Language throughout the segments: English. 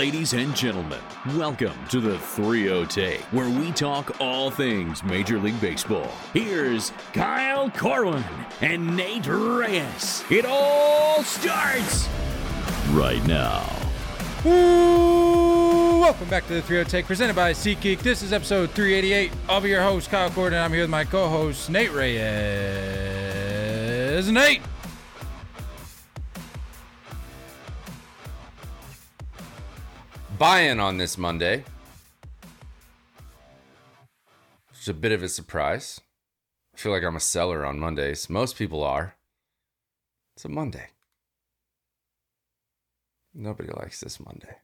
Ladies and gentlemen, welcome to the 3 Take, where we talk all things Major League Baseball. Here's Kyle Corwin and Nate Reyes. It all starts right now. Ooh, welcome back to the 3 Take, presented by SeatGeek. This is episode 388. I'll be your host, Kyle Corwin, and I'm here with my co-host, Nate Reyes. Nate! Buy-in on this Monday. It's a bit of a surprise. I feel like I'm a seller on Mondays. Most people are. It's a Monday. Nobody likes this Monday.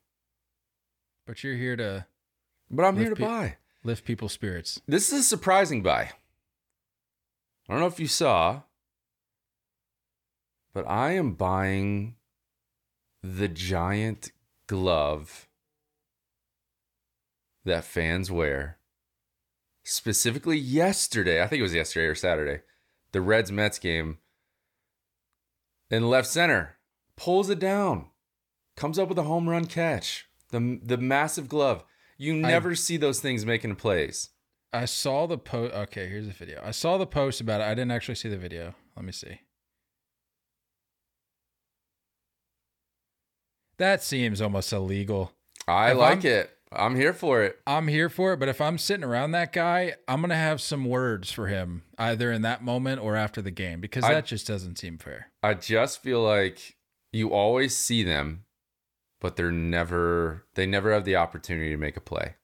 But you're here to But I'm here to pe- buy. lift people's spirits. This is a surprising buy. I don't know if you saw, but I am buying the giant glove that fans wear. Specifically yesterday, I think it was yesterday or Saturday, the Reds Mets game. In left center, pulls it down, comes up with a home run catch. The the massive glove. You I- never see those things making plays. I saw the post. Okay, here's the video. I saw the post about it. I didn't actually see the video. Let me see. That seems almost illegal. I If like I'm- it. I'm here for it. I'm here for it, but if I'm sitting around that guy, I'm gonna have some words for him either in that moment or after the game because I- that just doesn't seem fair. I just feel like you always see them, but they're never they never have the opportunity to make a play.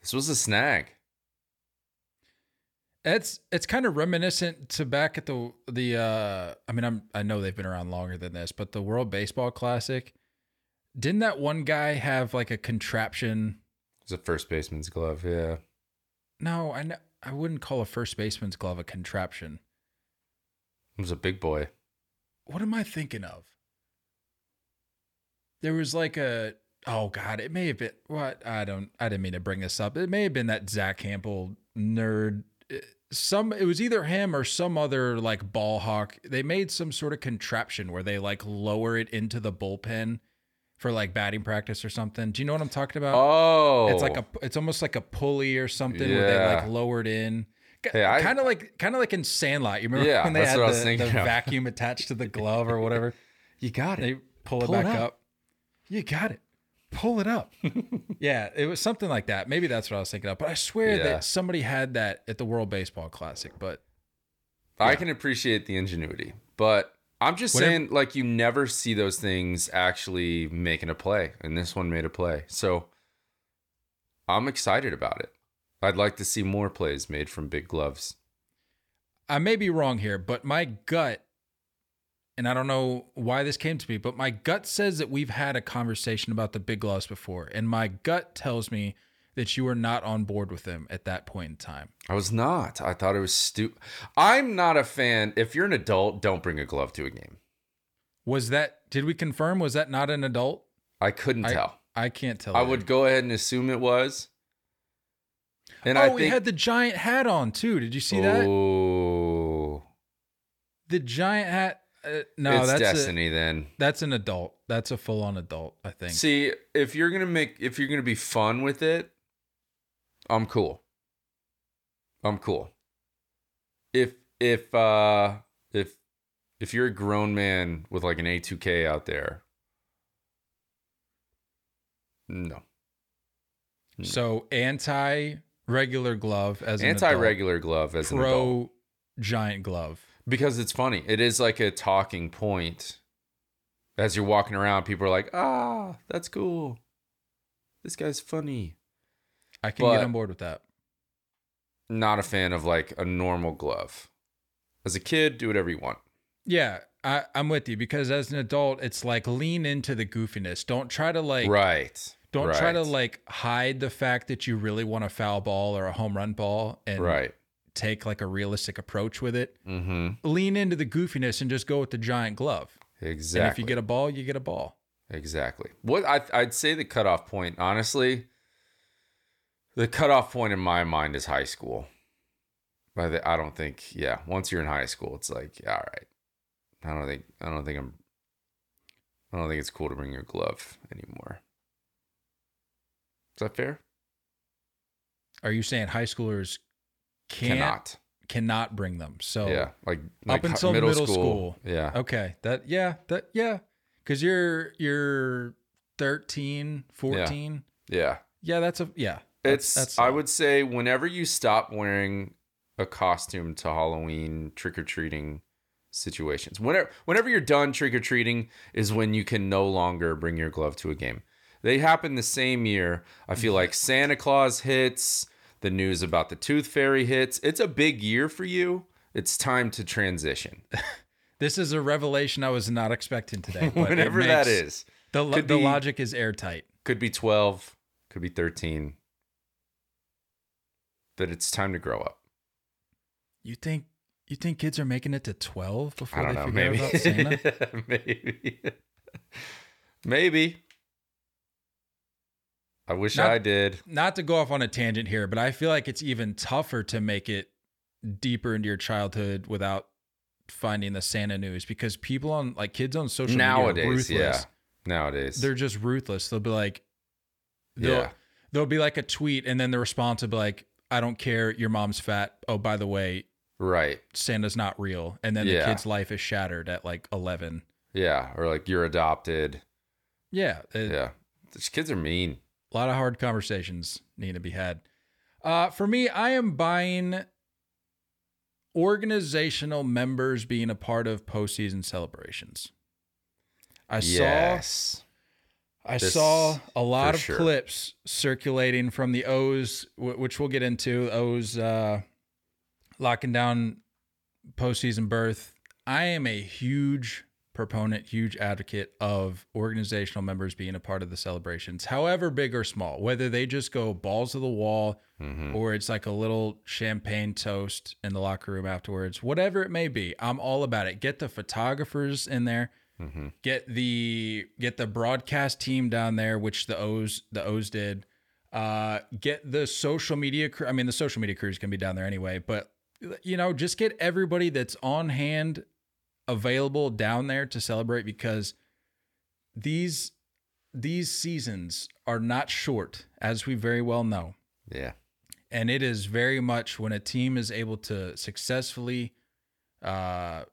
This was a snag. It's it's kind of reminiscent to back at the the uh I mean I'm I know they've been around longer than this, but the World Baseball Classic, didn't that one guy have like a contraption? It's a first baseman's glove, yeah. No, I I wouldn't call a first baseman's glove a contraption. It was a big boy. What am I thinking of? There was like a oh god, it may have been what I don't I didn't mean to bring this up. It may have been that Zack Hample nerd. eh, Some it was either him or some other like ball hawk. They made some sort of contraption where they like lower it into the bullpen for like batting practice or something. Do you know what I'm talking about? Oh. It's like a oh. it's almost like a pulley or something where they like lowered in. Hey, kind of like kind of like in Sandlot. You remember Yeah, when they had the, the vacuum attached to the glove or whatever? you got it. They pull it Pull it back up. up. You got it. Pull it up. yeah, it was something like that. Maybe that's what I was thinking of. But I swear Yeah. that somebody had that at the World Baseball Classic. But I can appreciate the ingenuity, but I'm just Whatever- saying, like, you never see those things actually making a play, and this one made a play. So I'm excited about it. I'd like to see more plays made from big gloves. I may be wrong here, but my gut, and I don't know why this came to me, but my gut says that we've had a conversation about the big gloves before. And my gut tells me that you were not on board with them at that point in time. I was not. I thought it was stupid. I'm not a fan. If you're an adult, don't bring a glove to a game. Was that, did we confirm, was that not an adult? I couldn't I, tell. I can't tell. I either. would go ahead and assume it was. And oh, I he think, had the giant hat on too. Did you see that? Oh, The giant hat. Uh, no, it's that's destiny A, then. that's an adult. That's a full on adult. I think. See, if you're gonna make, if you're gonna be fun with it, I'm cool. I'm cool. If if uh if if you're a grown man with like an A2K out there, no. so anti regular glove as an Anti-regular glove as an adult pro giant glove. because it's funny. It is like a talking point. As you're walking around, people are like, "Ah, that's cool. This guy's funny." I can But- get on board with that. not a fan of like a normal glove. As a kid, do whatever you want. Yeah, I, I'm with you because as an adult, it's like lean into the goofiness. Don't try to like right. don't try to like hide the fact that you really want a foul ball or a home run ball and Right. take like a realistic approach with it. Mm-hmm. Lean into the goofiness and just go with the giant glove. Exactly. And if you get a ball, you get a ball. exactly. What I I'd say the cutoff point, honestly, the cutoff point in my mind is high school. By the, I don't think, yeah. Once you're in high school, it's like, yeah, all right. I don't think, I don't think I'm I don't think it's cool to bring your glove anymore. Is that fair? Are you saying high schoolers Cannot. cannot bring them? So yeah, like, like hi- until middle school. Yeah, Okay. That yeah, that yeah. Cuz you're you're 13, 14. yeah. Yeah, that's a yeah. It's that's, I would say whenever you stop wearing a costume to Halloween trick or treating situations. Whenever whenever you're done trick or treating is when you can no longer bring your glove to a game. They happen the same year. I feel like Santa Claus hits, the news about the Tooth Fairy hits. It's a big year for you. It's time to transition. this is a revelation I was not expecting today. whenever makes, that is. The, the be, logic is airtight. Could be 12, could be 13, that it's time to grow up. You think you think kids are making it to twelve before they know, figure maybe. out Santa? maybe. maybe. I wish not, I did. Not to go off on a tangent here, but I feel like it's even tougher to make it deeper into your childhood without finding the Santa news because people on like kids on social nowadays, media ruthless. Yeah. Nowadays. They're just ruthless. They'll be like they'll, yeah. there'll be like a tweet and then the response will be like "I don't care, your mom's fat. Oh, by the way, Right. Santa's not real." And then Yeah. the kid's life is shattered at like eleven. Yeah. Or like you're adopted. Yeah, it- Yeah. These kids are mean. a lot of hard conversations need to be had. Uh, for me, I am buying organizational members being a part of postseason celebrations. I yes. I This- saw a lot of sure. clips circulating from the O's, wh- which we'll get into. O's uh, locking down postseason berth. I am a huge proponent, huge advocate of organizational members being a part of the celebrations, however big or small, whether they just go balls to the wall Mhm. or it's like a little champagne toast in the locker room afterwards, whatever it may be. I'm all about it. Get the photographers in there Mhm. get the get the broadcast team down there which the o's the o's did uh get the social media crew i mean the social media crews can be down there anyway but you know just get everybody that's on hand available down there to celebrate because these these seasons are not short as we very well know Yeah. and it is very much when a team is able to successfully uh,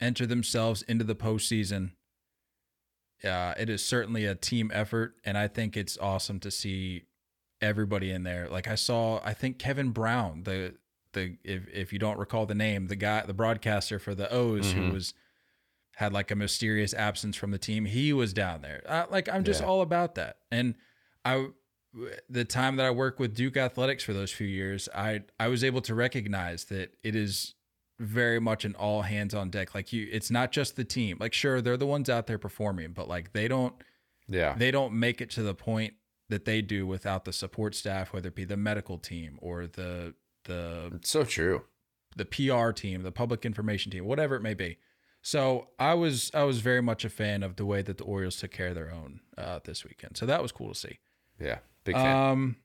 enter themselves into the postseason. Uh, it is certainly a team effort, and I think it's awesome to see everybody in there. Like I saw, I think Kevin Brown, the the if if you don't recall the name, the guy, the broadcaster for the O's, who Mhm. was had like a mysterious absence from the team, he was down there. Uh, like I'm just Yeah. all about that, and I the time that I worked with Duke Athletics for those few years, I I was able to recognize that it is very much an all hands on deck. Like you, it's not just the team. Like sure, they're the ones out there performing, but like they don't Yeah. they don't make it to the point that they do without the support staff, whether it be the medical team or the the It's so true. the PR team, the public information team, whatever it may be. So I was I was very much a fan of the way that the Orioles took care of their own uh, this weekend. So that was cool to see. Yeah. Big fan. Um,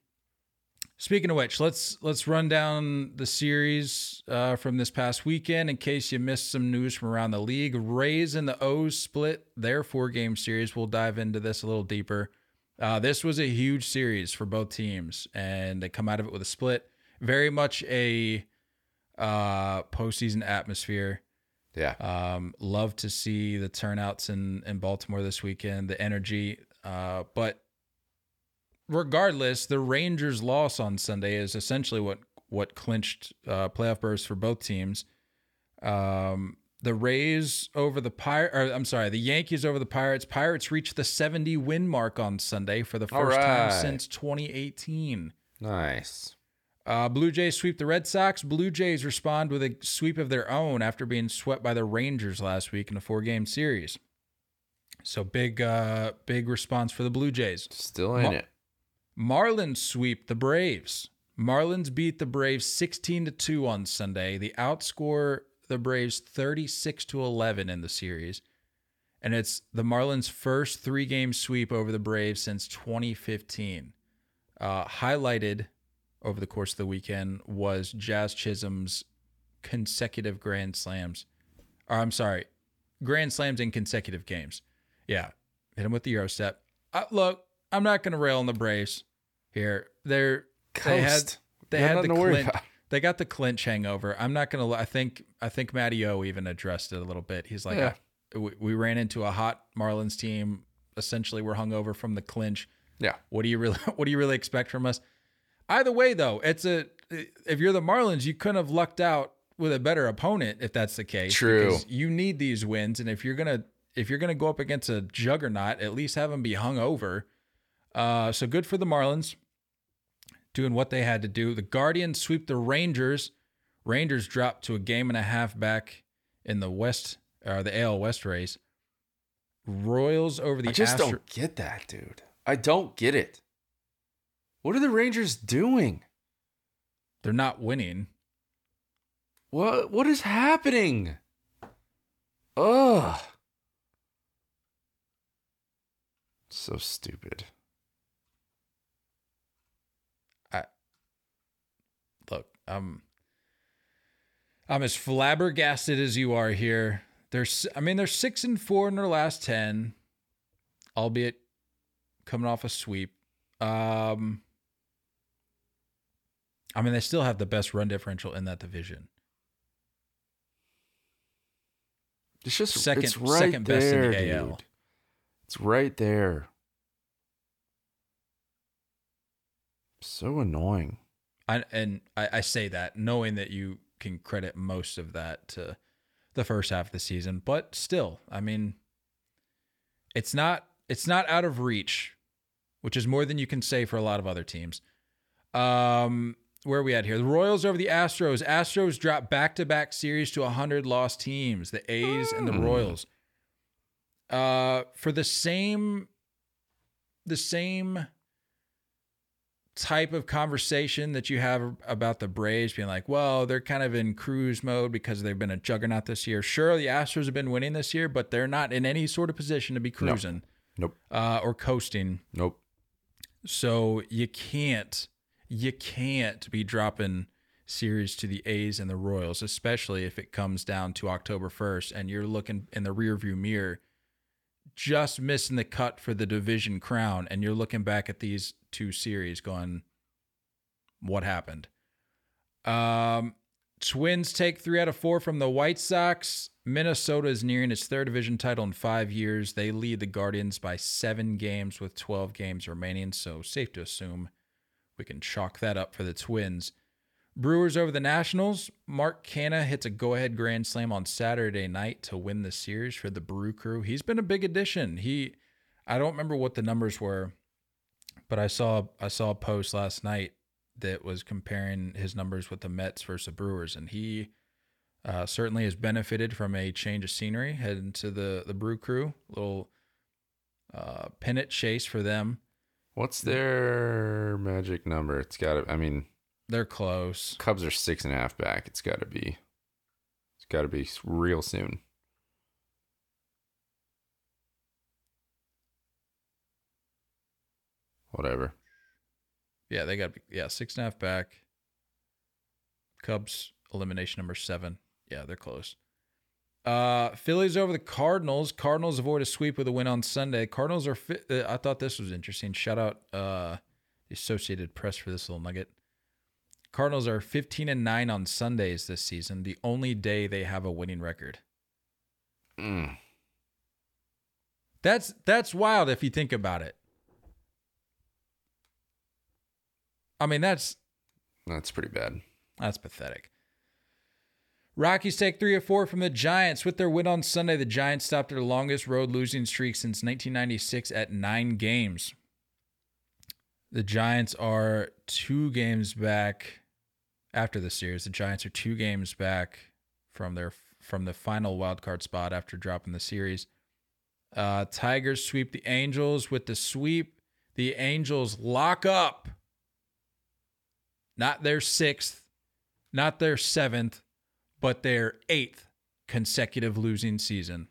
speaking of which, let's let's run down the series uh, from this past weekend in case you missed some news from around the league. Rays and the O's split their four game series. We'll dive into this a little deeper. Uh, this was a huge series for both teams, and they come out of it with a split. Very much a uh, postseason atmosphere. yeah. Um, love to see the turnouts in, in Baltimore this weekend, the energy. Uh, but regardless, the Rangers' loss on Sunday is essentially what what clinched uh, playoff berths for both teams. Um, the Rays over the Pirates, or I'm sorry, the Yankees over the Pirates. Pirates reached the 70 win mark on Sunday for the first time since 2018. Nice. Uh, Blue Jays sweep the Red Sox. Blue Jays respond with a sweep of their own after being swept by the Rangers last week in a four-game series. So big, uh, big response for the Blue Jays. Still in Ma- it. Marlins sweep the Braves. Marlins beat the Braves 16 to 2 on Sunday. They outscore the Braves 36 to 11 in the series. And it's the Marlins' first three-game sweep over the Braves since 2015. Uh, highlighted over the course of the weekend was Jazz Chisholm's consecutive grand slams. Or I'm sorry, grand slams in consecutive games. Yeah. hit him with the Euro step. Uh, look, I'm not going to rail on the Braves here. They're they had Coast. they had the to clinch. They got the clinch hangover. I'm not gonna. I think I think Matty O even addressed it a little bit. He's like, Yeah. I- we, we ran into a hot Marlins team. Essentially, we're hungover from the clinch. Yeah. What do you really What do you really expect from us? Either way, though, it's a. If you're the Marlins, you couldn't have lucked out with a better opponent if that's the case. True. You need these wins, and if you're gonna if you're gonna go up against a juggernaut, at least have them be hung over. Uh, so good for the Marlins doing what they had to do. The Guardians sweep the Rangers. Rangers drop to a game and a half back in the West or the AL West race. Royals over the I just Astro- don't get that, dude. I don't get it. What are the Rangers doing? They're not winning. What what is happening? Ugh. So stupid. Look, I'm I'm as flabbergasted as you are here. There's I mean they're 6 and 4 in their last 10, albeit coming off a sweep. Um I mean they still have the best run differential in that division. It's just Second- it's right second best in there, the AL. dude. It's right there. So annoying. I, and I, I say that knowing that you can credit most of that to the first half of the season, but still, I mean, it's not it's not out of reach, which is more than you can say for a lot of other teams. Um, where are we at here? The Royals over the Astros. Astros drop back to back series to hundred lost teams. The A's and the Hmm. Royals. Uh, for the same, the same type of conversation that you have about the Braves being like, well, they're kind of in cruise mode because they've been a juggernaut this year. Sure, the Astros have been winning this year, but they're not in any sort of position to be cruising Nope. uh, or coasting. Nope. So you can't, you can't be dropping series to the A's and the Royals, especially if it comes down to October 1st and you're looking in the rearview mirror, just missing the cut for the division crown, and you're looking back at these two series going, what happened? Um, Twins take three out of four from the White Sox. Minnesota is nearing its third division title in five years. They lead the Guardians by seven games with 12 games remaining, so safe to assume we can chalk that up for the Twins. Brewers over the Nationals. Mark Canha hits a go ahead grand slam on Saturday night to win the series for the Brew Crew. He's been a big addition. He, I don't remember what the numbers were, but I saw I saw a post last night that was comparing his numbers with the Mets versus the Brewers, and he uh, certainly has benefited from a change of scenery heading to the the Brew Crew. little uh, pennant chase for them. What's their magic number? It's got to. I mean, They're close. Cubs are six and a half back. It's got to be. It's got to be real soon. Whatever. Yeah, they got yeah six and a half back. Cubs elimination number seven. Yeah, they're close. Uh, Phillies over the Cardinals. Cardinals avoid a sweep with a win on Sunday. Cardinals are. Fi- uh, I thought this was interesting. Shout out uh, the Associated Press for this little nugget. Cardinals are 15 and 9 on Sundays this season, the only day they have a winning record. Mm. That's that's wild if you think about it. I mean, that's That's pretty bad. That's pathetic. Rockies take three of four from the Giants. With their win on Sunday, the Giants stopped their longest road losing streak since 1996 at nine games. The Giants are two games back after the series. The Giants are two games back from their from the final wild card spot after dropping the series. Uh, Tigers sweep the Angels. With the sweep, the Angels lock up. Not their sixth, not their seventh, but their eighth consecutive losing season.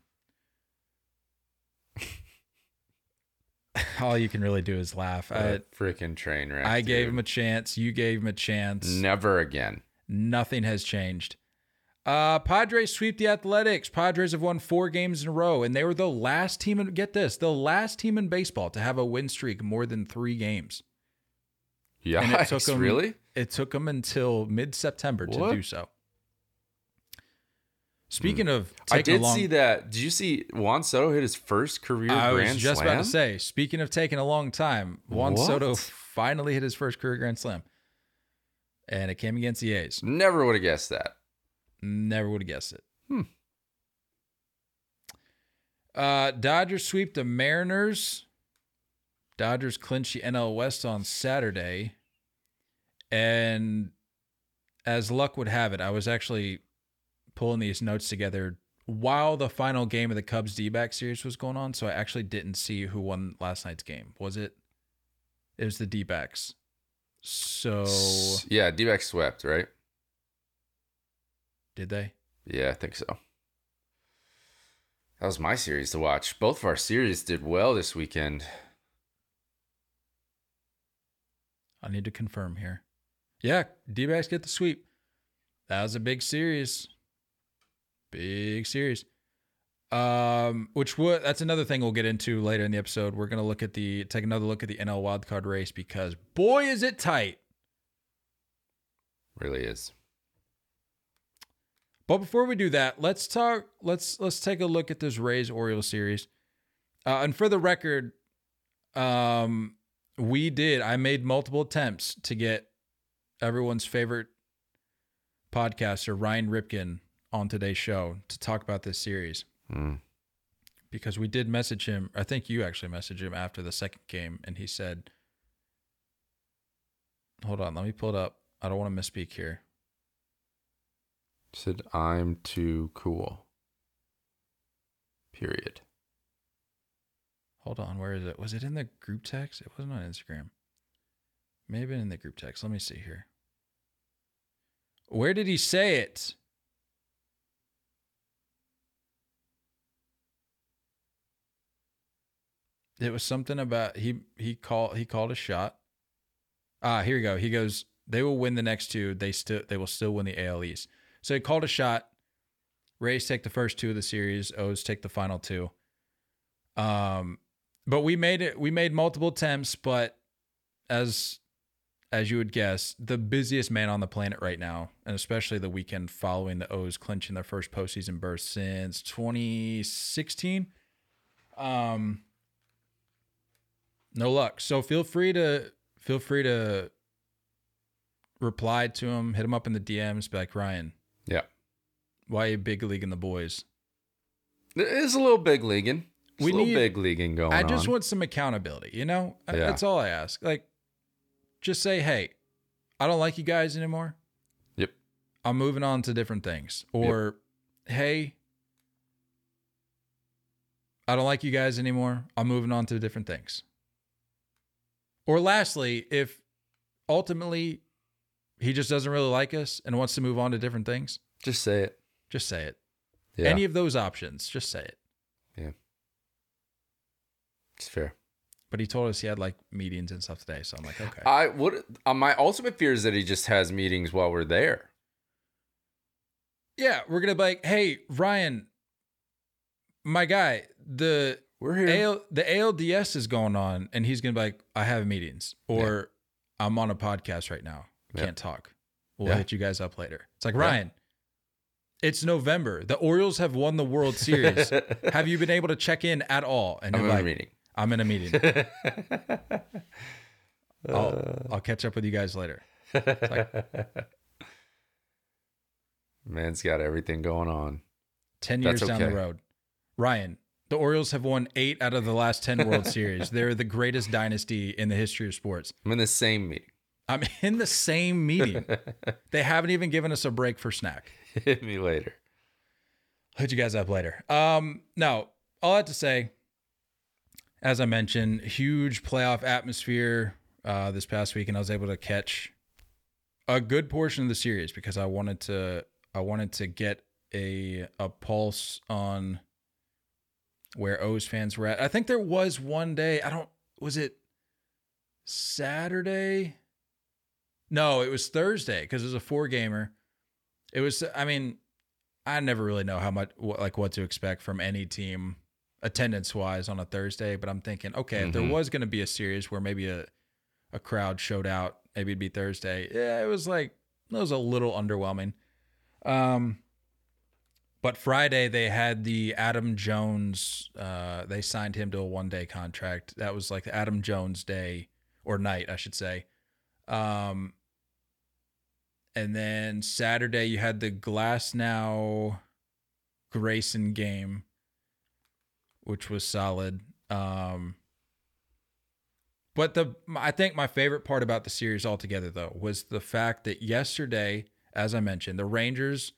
All you can really do is laugh. I, A freaking train wreck. I gave him a chance. You gave him a chance. Never again. Nothing has changed. Uh, Padres sweep the Athletics. Padres have won four games in a row, and they were the last team in get this, the last team in baseball to have a win streak more than three games. Yeah, it took them really? It took them until mid September to do so. Speaking of, Hmm. I did long, see that. Did you see Juan Soto hit his first career grand slam? I grand was just slam? about to say. Speaking of taking a long time, Juan What? Soto finally hit his first career grand slam, and it came against the A's. Never would have guessed that. Never would have guessed it. Hmm. Uh, Dodgers sweep the Mariners. Dodgers clinch the NL West on Saturday. And as luck would have it, I was actually pulling these notes together while the final game of the Cubs D back series was going on. So I actually didn't see who won last night's game. Was it? It was the D backs. So yeah, D swept, right? did they? Yeah, I think so. That was my series to watch. Both of our series did well this weekend. I need to confirm here. Yeah, D backs get the sweep. That was a big series. Big series. Um, which would that's another thing we'll get into later in the episode. We're gonna look at the take another look at the NL wildcard race because boy is it tight. Really is. But before we do that, let's talk. Let's let's take a look at this Rays Orioles series. Uh, and for the record, um, we did. I made multiple attempts to get everyone's favorite podcaster Ryan Ripken on today's show to talk about this series Mm. because we did message him. I think you actually messaged him after the second game, and he said, "Hold on, let me pull it up. I don't want to misspeak here." Said I'm too cool. Period. Hold on, where is it? Was it in the group text? It wasn't on Instagram. Maybe in the group text. Let me see here. Where did he say it? It was something about he he called he called a shot. Ah, here we go. He goes, they will win the next two. They still they will still win the AL East. So he called a shot. Rays take the first two of the series. O's take the final two. Um, but we made it. We made multiple attempts, but as as you would guess, the busiest man on the planet right now, and especially the weekend following the O's clinching their first postseason berth since 2016. Um, no luck. So feel free to feel free to reply to him, hit him up in the DMs, be like Ryan, Yeah. why you big leaguing the boys? It is a little big leaguing. We a little need- big leaguing going I just on. want some accountability, you know? Yeah. That's all I ask. Like, just say, hey, I don't like you guys anymore. Yep. I'm moving on to different things. Or, hey, I don't like you guys anymore. I'm moving on to different things. Or lastly, if ultimately he just doesn't really like us and wants to move on to different things, Just say it. just say it. Yeah. Any of those options, just say it. Yeah. It's fair. But he told us he had like meetings and stuff today. So I'm like, okay. I would. Uh, my ultimate fear is that he just has meetings while we're there. Yeah, we're gonna be like, hey, Ryan, my guy, the We're here. AL, the ALDS is going on, and he's gonna be like, I have meetings, or I'm on a podcast right now, can't talk. We'll Yeah. hit you guys up later. It's like Yeah. Ryan, it's November. The Orioles have won the World Series. have you been able to check in at all? And I'm you're in a like, meeting. I'm in a meeting. I'll, I'll catch up with you guys later. Man's got everything going on. 10 years That's down the road. Ryan, the Orioles have won eight out of the last 10 World Series. They're the greatest dynasty in the history of sports. I'm in the same meeting. I'm in the same meeting. they haven't even given us a break for snack. Hit me later. I'll hit you guys up later. Um, no, all I that to say, as I mentioned, huge playoff atmosphere uh, this past week, and I was able to catch a good portion of the series because I wanted to I wanted to get a a pulse on where O's fans were at. I think there was one day, I don't was it Saturday? No, it was Thursday because it was a four gamer. It was I mean, I never really know how much what, like what to expect from any team attendance wise on a Thursday, but I'm thinking, okay, if there Mhm. was going to be a series where maybe a a crowd showed out, maybe it'd be Thursday. Yeah, it was like it was a little underwhelming. Um but Friday they had the Adam Jones uh they signed him to a one day contract. That was like the Adam Jones day or night, I should say. Um and then Saturday you had the Glasnow Grayson game, which was solid. Um, but the I think my favorite part about the series altogether though was the fact that yesterday, as I mentioned, the Rangers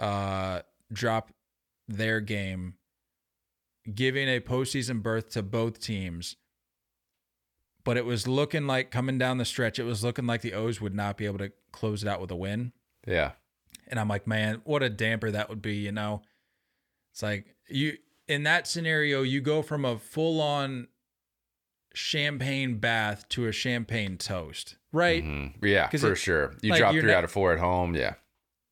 uh dropped their game, giving a postseason berth to both teams. But it was looking like coming down the stretch, it was looking like the O's would not be able to close it out with a win. Yeah. And I'm like, man, what a damper that would be, you know? It's like you in that scenario, you go from a full on champagne bath to a champagne toast, right? Mhm. Yeah, for it- sure. You like, drop three not- out of four at home. Yeah.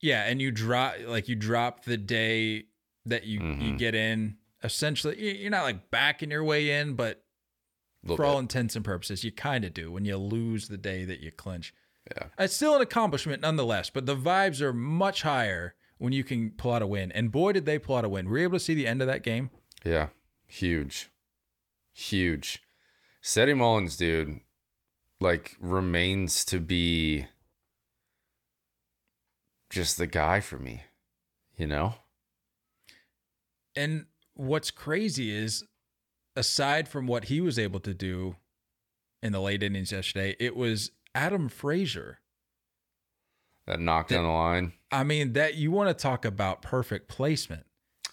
Yeah, and you drop like you drop the day that you you Mhm. get in. Essentially, you- you're not like backing your way in, but for all intents and purposes, you kind of do when you lose the day that you clinch. Yeah. It's still an accomplishment nonetheless, but the vibes are much higher when you can pull out a win. And boy, did they pull out a win. Were you able to see the end of that game? Yeah. Huge. Huge. Seti Mullins, dude, like remains to be just the guy for me. You know? And what's crazy is, aside from what he was able to do in the late innings yesterday, it was Adam Frazier. That knocked That- down the line. I mean, that you want to talk about perfect placement.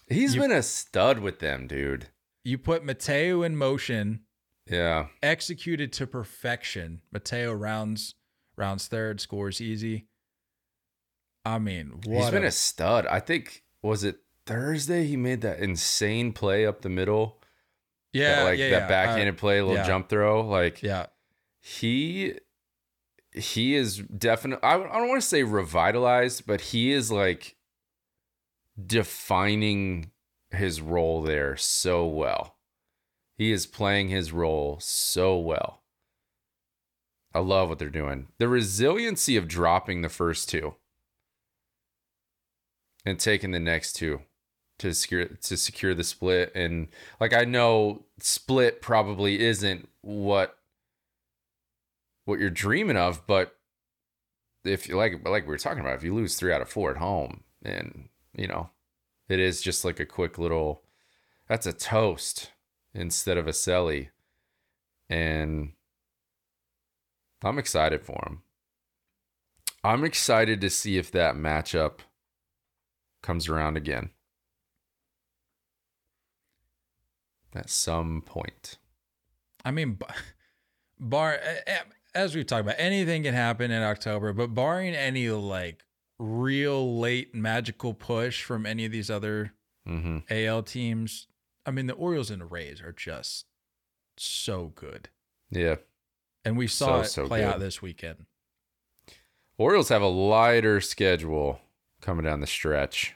He's You- been a stud with them, dude. You put Mateo in motion, Yeah. executed to perfection. Mateo rounds rounds third, scores easy. I mean, what He's been a- a stud. I think was it Thursday he made that insane play up the middle. yeah, that, like yeah, that yeah. backhanded Uh, play, little yeah. jump throw. Like yeah, he he is definitely I, I don't want to say revitalized but he is like defining his role there so well he is playing his role so well i love what they're doing the resiliency of dropping the first two and taking the next two to secure to secure the split and like i know split probably isn't what what you're dreaming of, but if you like like we were talking about, if you lose three out of four at home, and you know, it is just like a quick little that's a toast instead of a celly. And I'm excited for him. I'm excited to see if that matchup comes around again. At some point. I mean, bar as we've talked about, anything can happen in October, but barring any like real late magical push from any of these other Mm-hmm. AL teams, I mean, the Orioles and the Rays are just so good, Yeah. and we saw So, it so play out this weekend. Orioles have a lighter schedule coming down the stretch.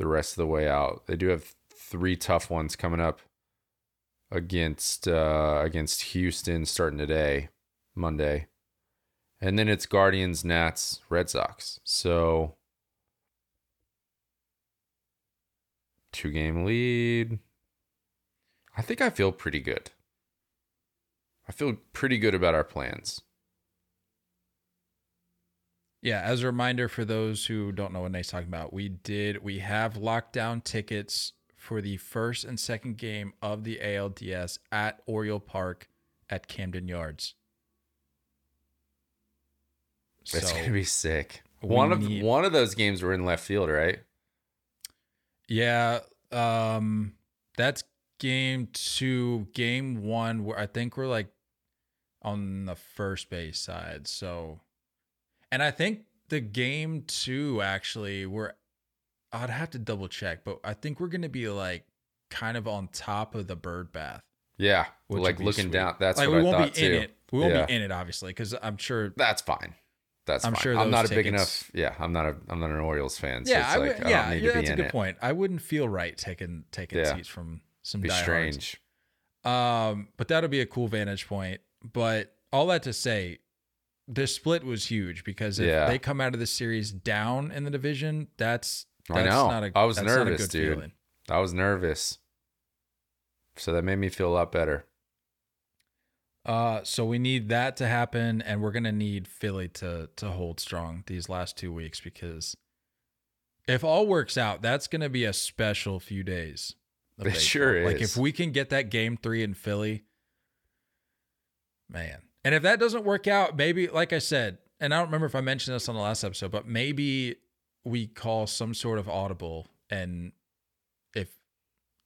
The rest of the way out, they do have three tough ones coming up against uh, against Houston starting today, Monday, and then it's Guardians, Nats, Red Sox. So two game lead. I think I feel pretty good. I feel pretty good about our plans. Yeah, as a reminder for those who don't know what Nate's talking about, we did we have lockdown tickets for the first and second game of the ALDS at Oriole Park at Camden Yards. It's So, gonna be sick. One of need- one of those games were in left field, right? yeah, um, that's game two. Game one, where I think we're like on the first base side. So, and I think the game two actually we're I'd have to double check, but I think we're gonna be like kind of on top of the bird bath. Yeah, like looking sweet. down. That's like what we I won't thought be in too. it. We won't Yeah. be in it, obviously, because I'm sure That's fine. that's I'm fine. sure I'm not a those big enough. Yeah, I'm not a I'm not an Orioles fan. So Yeah, it's I like I yeah, don't need yeah, to be that's a in good it. point. I wouldn't feel right taking taking Yeah. seats from some Be diehards. strange. Um, but that'll be a cool vantage point. But all that to say, this split was huge because if Yeah. they come out of the series down in the division, that's I that's know. Not a, I was nervous, good dude. feeling. I was nervous. So that made me feel a lot better. Uh, so we need that to happen, and we're gonna need Philly to to hold strong these last two weeks because if all works out, that's gonna be a special few days. It sure baseball. Like is. if we can get that game three in Philly, man. And if that doesn't work out, maybe like I said, and I don't remember if I mentioned this on the last episode, but maybe we call some sort of audible and if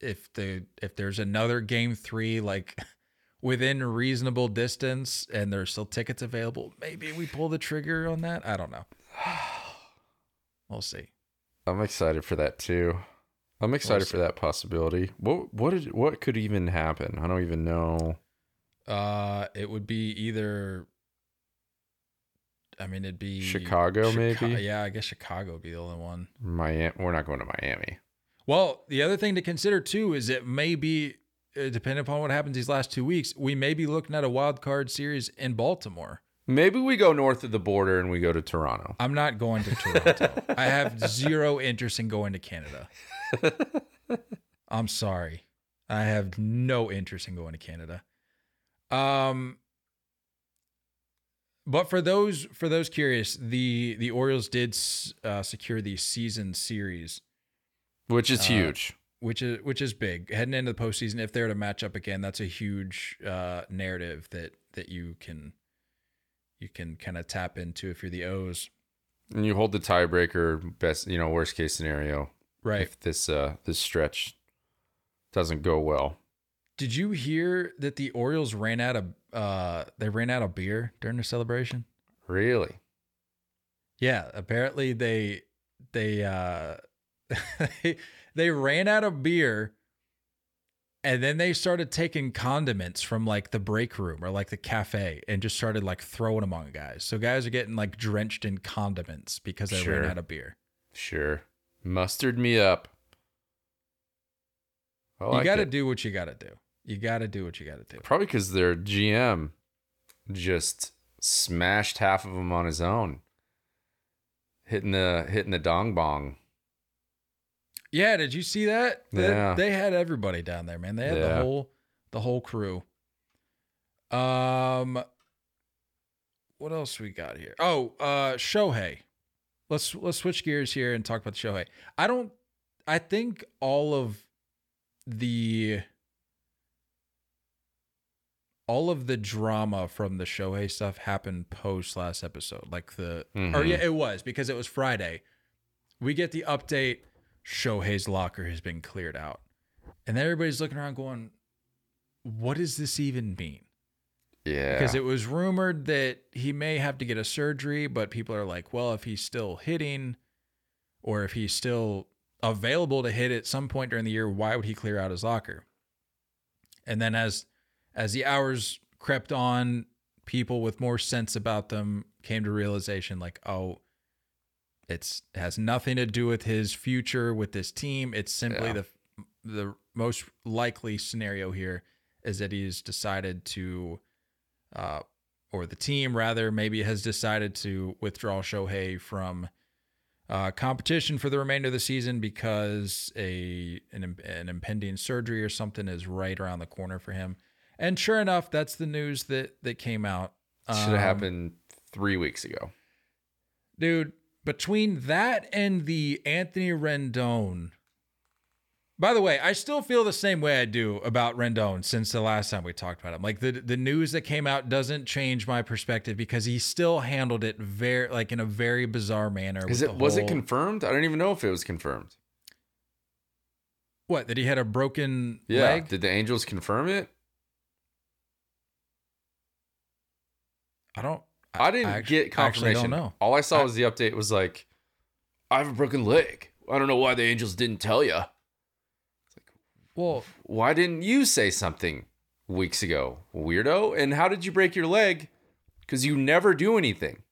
if the if there's another game three like within reasonable distance and there's still tickets available, maybe we pull the trigger on that. I don't know. We'll see. I'm excited for that too. I'm excited for that possibility. What what did what could even happen? I don't even know. Uh it would be either I mean it'd be Chicago, maybe? Yeah, I guess Chicago would be the only one. Miami. We're not going to Miami. Well, the other thing to consider too is it may be, uh, depending upon what happens these last two weeks, we may be looking at a wild card series in Baltimore. Maybe we go north of the border and we go to Toronto. I'm not going to Toronto. I have zero interest in going to Canada. I'm sorry. I have no interest in going to Canada. Um but for those for those curious, the the Orioles did uh, secure the season series Which is Uh, huge. which is which is big heading into the postseason. If they're to match up again, that's a huge uh, narrative that that you can you can kind of tap into if you're the O's, And you hold the tiebreaker best, you know, worst case scenario. right? If this uh this stretch doesn't go well. Did you hear that the Orioles ran out of uh they ran out of beer during the celebration? Really? Yeah, apparently they they uh they, ran out of beer and then they started taking condiments from like the break room or like the cafe and just started like throwing them on guys. So guys are getting like drenched in condiments because they Sure. ran out of beer. Sure. Mustard me up. You got to do what you got to do. You got to do what you got to do. Probably because their GM just smashed half of them on his own, hitting the hitting the dong bong. Yeah, did you see that? They, Yeah. they had everybody down there, man. They had the whole the whole crew. Um what else we got here? Oh, uh Shohei. Let's let's switch gears here and talk about Shohei. I don't I think all of the all of the drama from the Shohei stuff happened post last episode. Like the or Mhm. yeah, it was because it was Friday. We get the update Shohei's locker has been cleared out. And then everybody's looking around going, what does this even mean? Yeah. Because it was rumored that he may have to get a surgery, but people are like, well, if he's still hitting or if he's still available to hit at some point during the year, why would he clear out his locker? And then as as the hours crept on, people with more sense about them came to realization like, oh, it's it has nothing to do with his future with this team. It's simply Yeah. the the most likely scenario here is that he's decided to uh, or the team rather maybe has decided to withdraw Shohei from uh, competition for the remainder of the season because a an, an impending surgery or something is right around the corner for him. And sure enough, that's the news that that came out. Should have Um, happened three weeks ago. dude. Between that and the Anthony Rendon. By the way, I still feel the same way I do about Rendon since the last time we talked about him. Like the the news that came out doesn't change my perspective because he still handled it very like in a very bizarre manner. Is it was it confirmed? I don't even know if it was confirmed. what that he had a broken Yeah. leg? Did the Angels confirm it? I don't. I didn't actu- get confirmation. Actually, know. All I saw I- was the update was like, I have a broken leg. I don't know why the Angels didn't tell you. It's like, well, Why didn't you say something weeks ago, weirdo? And how did you break your leg? Because you never do anything.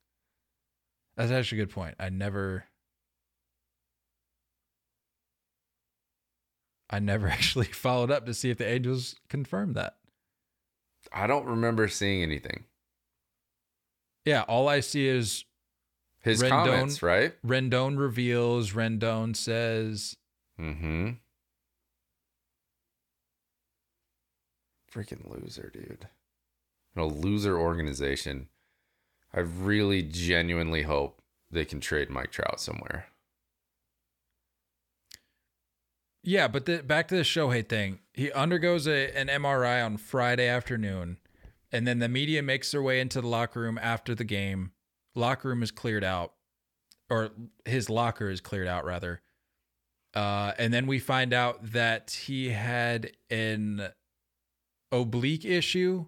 That's actually a good point. I never I never actually followed up to see if the Angels confirmed that. I don't remember seeing anything. Yeah, all I see is His Rendon- comments, right? Rendon reveals, Rendon says, Mm-hmm. Freaking loser, dude. A loser organization. I really genuinely hope they can trade Mike Trout somewhere. Yeah, but the, back to the Shohei thing. He undergoes a, an MRI on Friday afternoon, and then the media makes their way into the locker room after the game. Locker room is cleared out, or his locker is cleared out, rather. Uh, and then we find out that he had an oblique issue,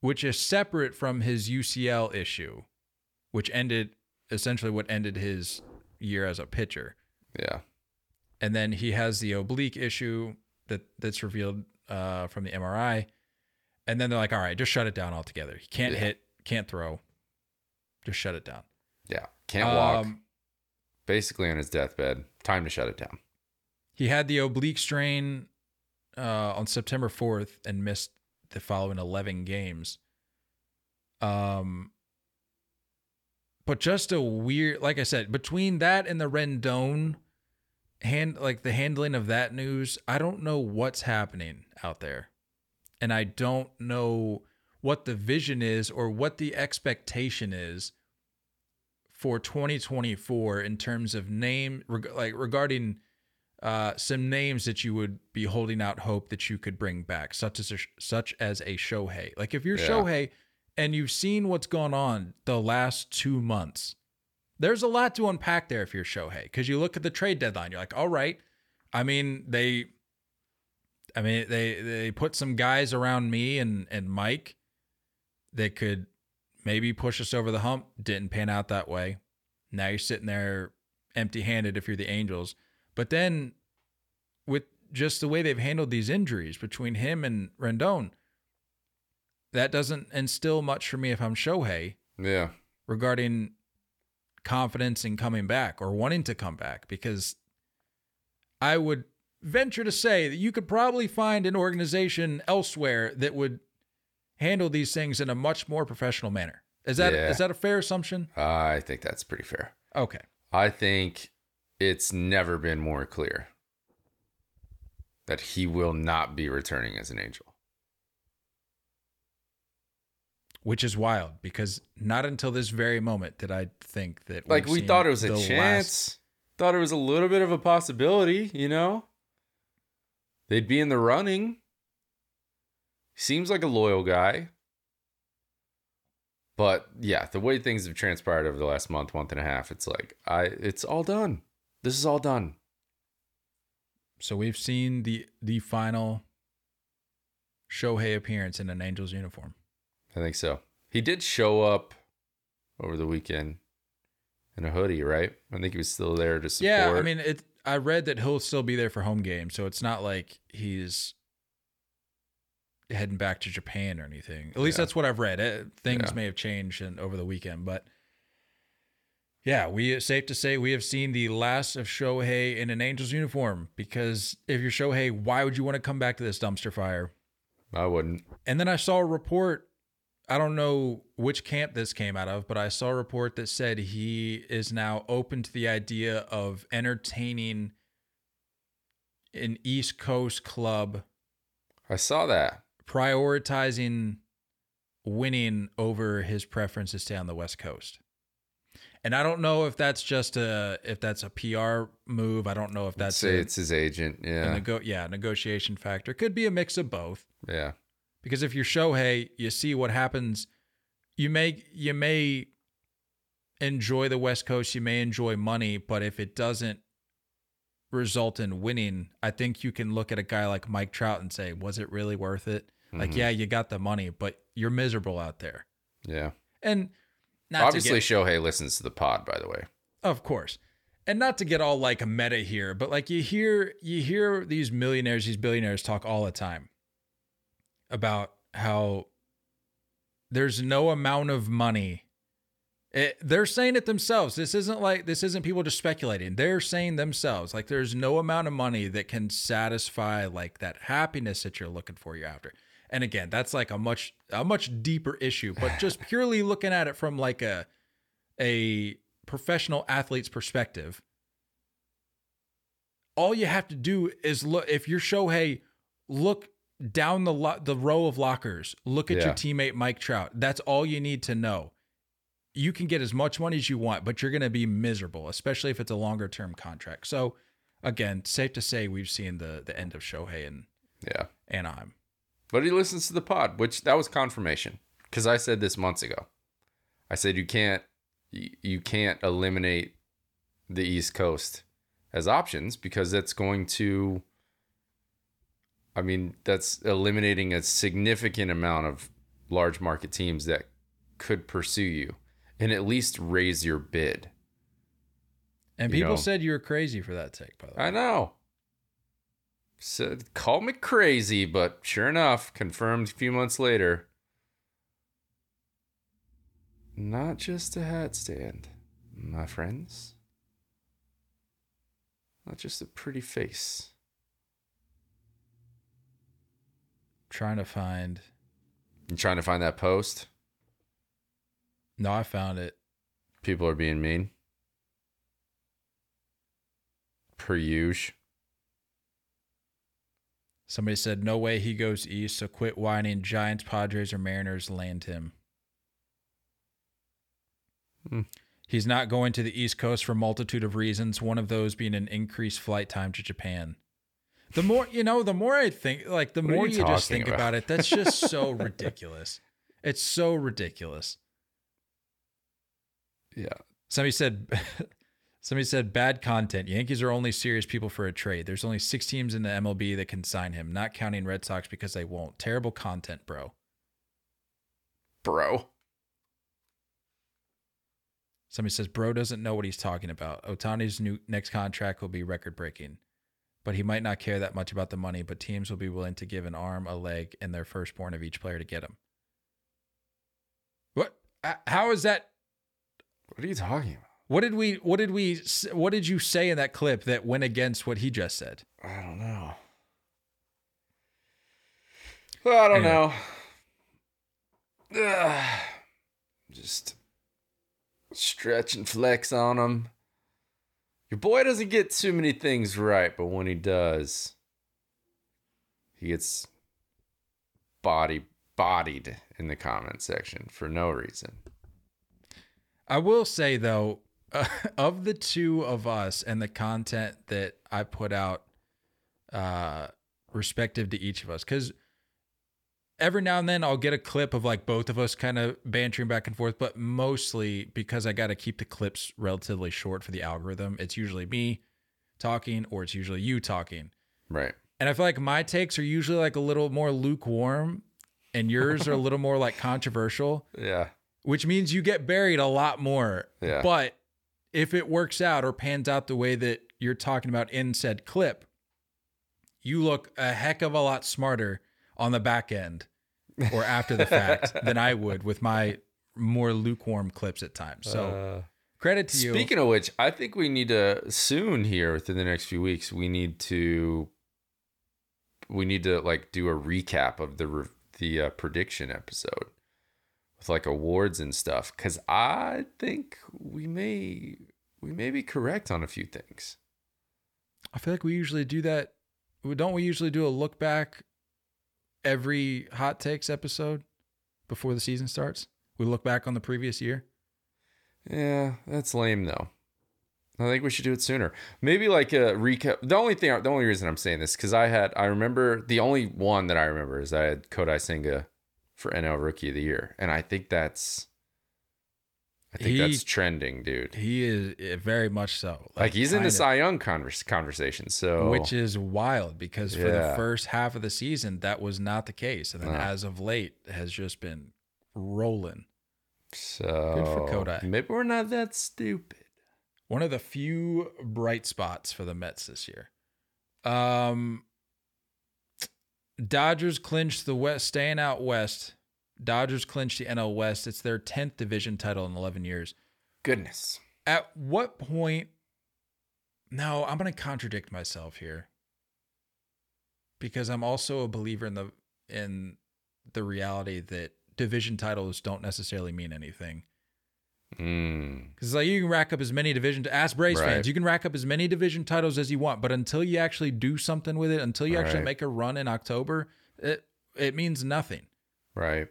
which is separate from his UCL issue, which ended essentially what ended his year as a pitcher Yeah. and then he has the oblique issue that that's revealed uh, from the MRI, and then they're like, "All right, just shut it down altogether. He can't Yeah. hit, can't throw. Just shut it down." Yeah. Can't walk. Um, Basically on his deathbed. Time to shut it down. he had the oblique strain uh, on September fourth and missed the following eleven games. Um, but just a weird, like I said, between that and the Rendon hand, like the handling of that news, I don't know what's happening out there, and I don't know what the vision is or what the expectation is for 2024 in terms of name, reg- like regarding uh, some names that you would be holding out hope that you could bring back, such as a, such as a Shohei. Like if you're Yeah. Shohei and you've seen what's gone on the last two months, there's a lot to unpack there if you're Shohei. Because you look at the trade deadline, you're like, all right. I mean, they, I mean, they they put some guys around me and and Mike that could maybe push us over the hump. Didn't pan out that way. Now you're sitting there empty-handed if you're the Angels. But then with just the way they've handled these injuries between him and Rendon, that doesn't instill much for me if I'm Shohei Yeah. regarding confidence in coming back or wanting to come back because I would venture to say that you could probably find an organization elsewhere that would handle these things in a much more professional manner. Is that is Yeah. that a fair assumption? I think that's pretty fair. Okay. I think it's never been more clear that he will not be returning as an angel. Which is wild because not until this very moment did I think that Like we thought it was a the last- chance. Thought it was a little bit of a possibility, you know? They'd be in the running. Seems like a loyal guy. But yeah, the way things have transpired over the last month, month and a half, it's like I it's all done. This is all done. So we've seen the the final Shohei appearance in an Angels uniform. I think so. He did show up over the weekend in a hoodie, right? I think he was still there to support. Yeah, I mean, it. I read that he'll still be there for home games, so it's not like he's heading back to Japan or anything. At least Yeah. that's what I've read. Uh things Yeah. may have changed in, over the weekend, but yeah, we it's safe to say we have seen the last of Shohei in an Angels uniform. Because if you're Shohei, why would you want to come back to this dumpster fire? I wouldn't. And then I saw a report. I don't know which camp this came out of, but I saw a report that said he is now open to the idea of entertaining an East Coast club I saw that. prioritizing winning over his preference to stay on the West Coast. And I don't know if that's just a if that's a PR move. I don't know if that's say a, it's his agent. Yeah. nego- yeah negotiation factor. Could be a mix of both. yeah. Because if you're Shohei, you see what happens. You may you may enjoy the West Coast, you may enjoy money, but if it doesn't result in winning, I think you can look at a guy like Mike Trout and say, was it really worth it? Like, Mhm. yeah, you got the money, but you're miserable out there. Yeah. And not Obviously, get, Shohei listens to the pod, by the way. of course. And not to get all like meta here, but like you hear you hear these millionaires, these billionaires talk all the time about how there's no amount of money It, they're saying it themselves. This isn't like this isn't people just speculating. They're saying themselves like there's no amount of money that can satisfy like that happiness that you're looking for you're after. And again, that's like a much a much deeper issue, but just purely looking at it from like a a professional athlete's perspective, all you have to do is look if you're Shohei, look down the lo- the row of lockers, look at your teammate Mike Trout. That's all you need to know. You can get as much money as you want, but you're going to be miserable, especially if it's a longer term contract. So, again, safe to say we've seen the the end of Shohei and Yeah. Anaheim. But he listens to the pod, which that was confirmation because I said this months ago. I said you can't you, you can't eliminate the East Coast as options because that's going to I mean, that's eliminating a significant amount of large market teams that could pursue you and at least raise your bid. And You people know. said you were crazy for that take, by the way. I know. So call me crazy, but sure enough, confirmed a few months later. Not just a hat stand, my friends. Not just a pretty face. Trying to find. You trying to find that post? No, I found it. People are being mean. Per usual. Somebody said, "No way he goes east." So quit whining. Giants, Padres, or Mariners land him. Hmm. He's not going to the East Coast for a multitude of reasons. One of those being an increased flight time to Japan. The more you know, the more I think, like the What more you you, just think about? about it. That's just so ridiculous. It's so ridiculous. Yeah. Somebody said somebody said bad content. Yankees are only serious people for a trade. There's only six teams in the MLB that can sign him, not counting Red Sox because they won't. Terrible content, bro. Bro. Somebody says bro doesn't know what he's talking about. Ohtani's new next contract will be record breaking. But he might not care that much about the money, but teams will be willing to give an arm, a leg, and their firstborn of each player to get him. What? How is that What are you talking about? What did we? What did we? What did you say in that clip that went against what he just said? I don't know. Well, I don't Anyway. know. Ugh. Just stretch and flex on him. Your boy doesn't get too many things right, but when he does, he gets body bodied in the comment section for no reason. I will say though, uh, of the two of us and the content that I put out, uh, respective to each of us, because every now and then I'll get a clip of like both of us kind of bantering back and forth, but mostly because I got to keep the clips relatively short for the algorithm. It's usually me talking, or it's usually you talking. Right. And I feel like my takes are usually like a little more lukewarm and yours are a little more like controversial, Yeah. which means you get buried a lot more. Yeah. But if it works out or pans out the way that you're talking about in said clip, you look a heck of a lot smarter on the back end or after the fact than I would with my more lukewarm clips at times. So Uh, credit to you. Speaking of which, I think we need to soon here within the next few weeks. We need to we need to like do a recap of the re- the uh, prediction episode with like awards and stuff because I think we may we may be correct on a few things. I feel like we usually do that. Don't we usually do a look back every hot takes episode before the season starts? We look back on the previous year. Yeah, that's lame though. I think we should do it sooner. Maybe like a recap. The only thing, the only reason I'm saying this because I had, I remember the only one that I remember is I had Kodai Senga for NL Rookie of the Year, and I think that's, I think He- that's trending, dude. He is eh, very much so. Like he's in the Cy Young convers- conversation. So which is wild because for the first half of the season that was not the case, and then No. as of late has just been rolling. so Good for Kodai. Maybe we're not that stupid. One of the few bright spots for the Mets this year. Um, Dodgers clinched the West, staying out west. Dodgers clinched the NL West. It's their tenth division title in eleven years. goodness. At what point? No, I'm going to contradict myself here because I'm also a believer in the in the reality that division titles don't necessarily mean anything. Mm. Because like you can rack up as many division. to Ask Braves Right. fans, you can rack up as many division titles as you want, but until you actually do something with it, until you actually Right. make a run in October, it it means nothing. Right.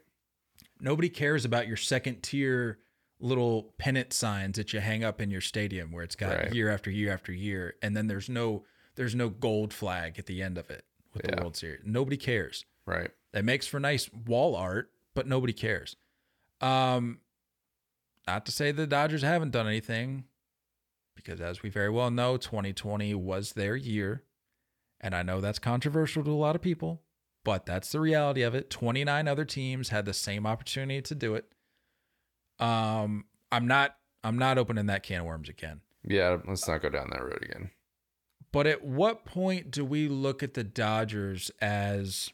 Nobody cares about your second tier little pennant signs that you hang up in your stadium where it's got Right. year after year after year, and then there's no there's no gold flag at the end of it with the World Series. Nobody cares. Right. It makes for nice wall art, but nobody cares. Um, not to say the Dodgers haven't done anything, because as we very well know, 2020 was their year. And I know that's controversial to a lot of people, but that's the reality of it. 29 other teams had the same opportunity to do it. Um, I'm not I'm not opening that can of worms again. Yeah. Let's not go down that road again. But at what point do we look at the Dodgers as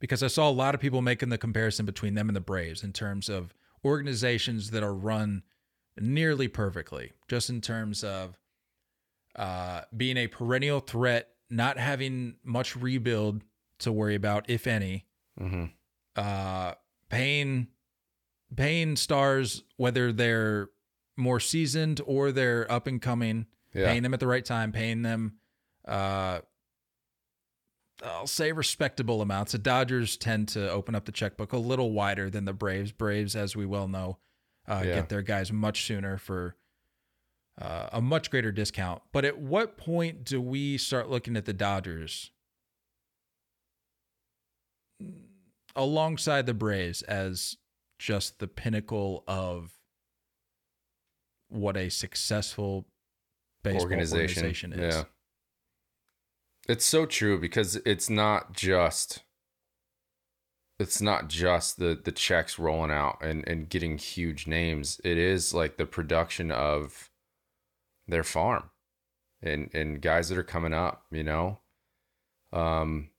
because I saw a lot of people making the comparison between them and the Braves in terms of organizations that are run nearly perfectly, just in terms of uh, being a perennial threat, not having much rebuild to worry about, if any, Mm-hmm. uh, paying paying stars whether they're more seasoned or they're up and coming Yeah. paying them at the right time, paying them, uh, I'll say respectable amounts. The Dodgers tend to open up the checkbook a little wider than the Braves. Braves, as we well know, uh, Yeah. get their guys much sooner for uh, a much greater discount. But at what point do we start looking at the Dodgers alongside the Braves as just the pinnacle of what a successful baseball organization, is? Yeah. It's so true because it's not just it's not just the the checks rolling out and and getting huge names. It is like the production of their farm and and guys that are coming up, you know. Um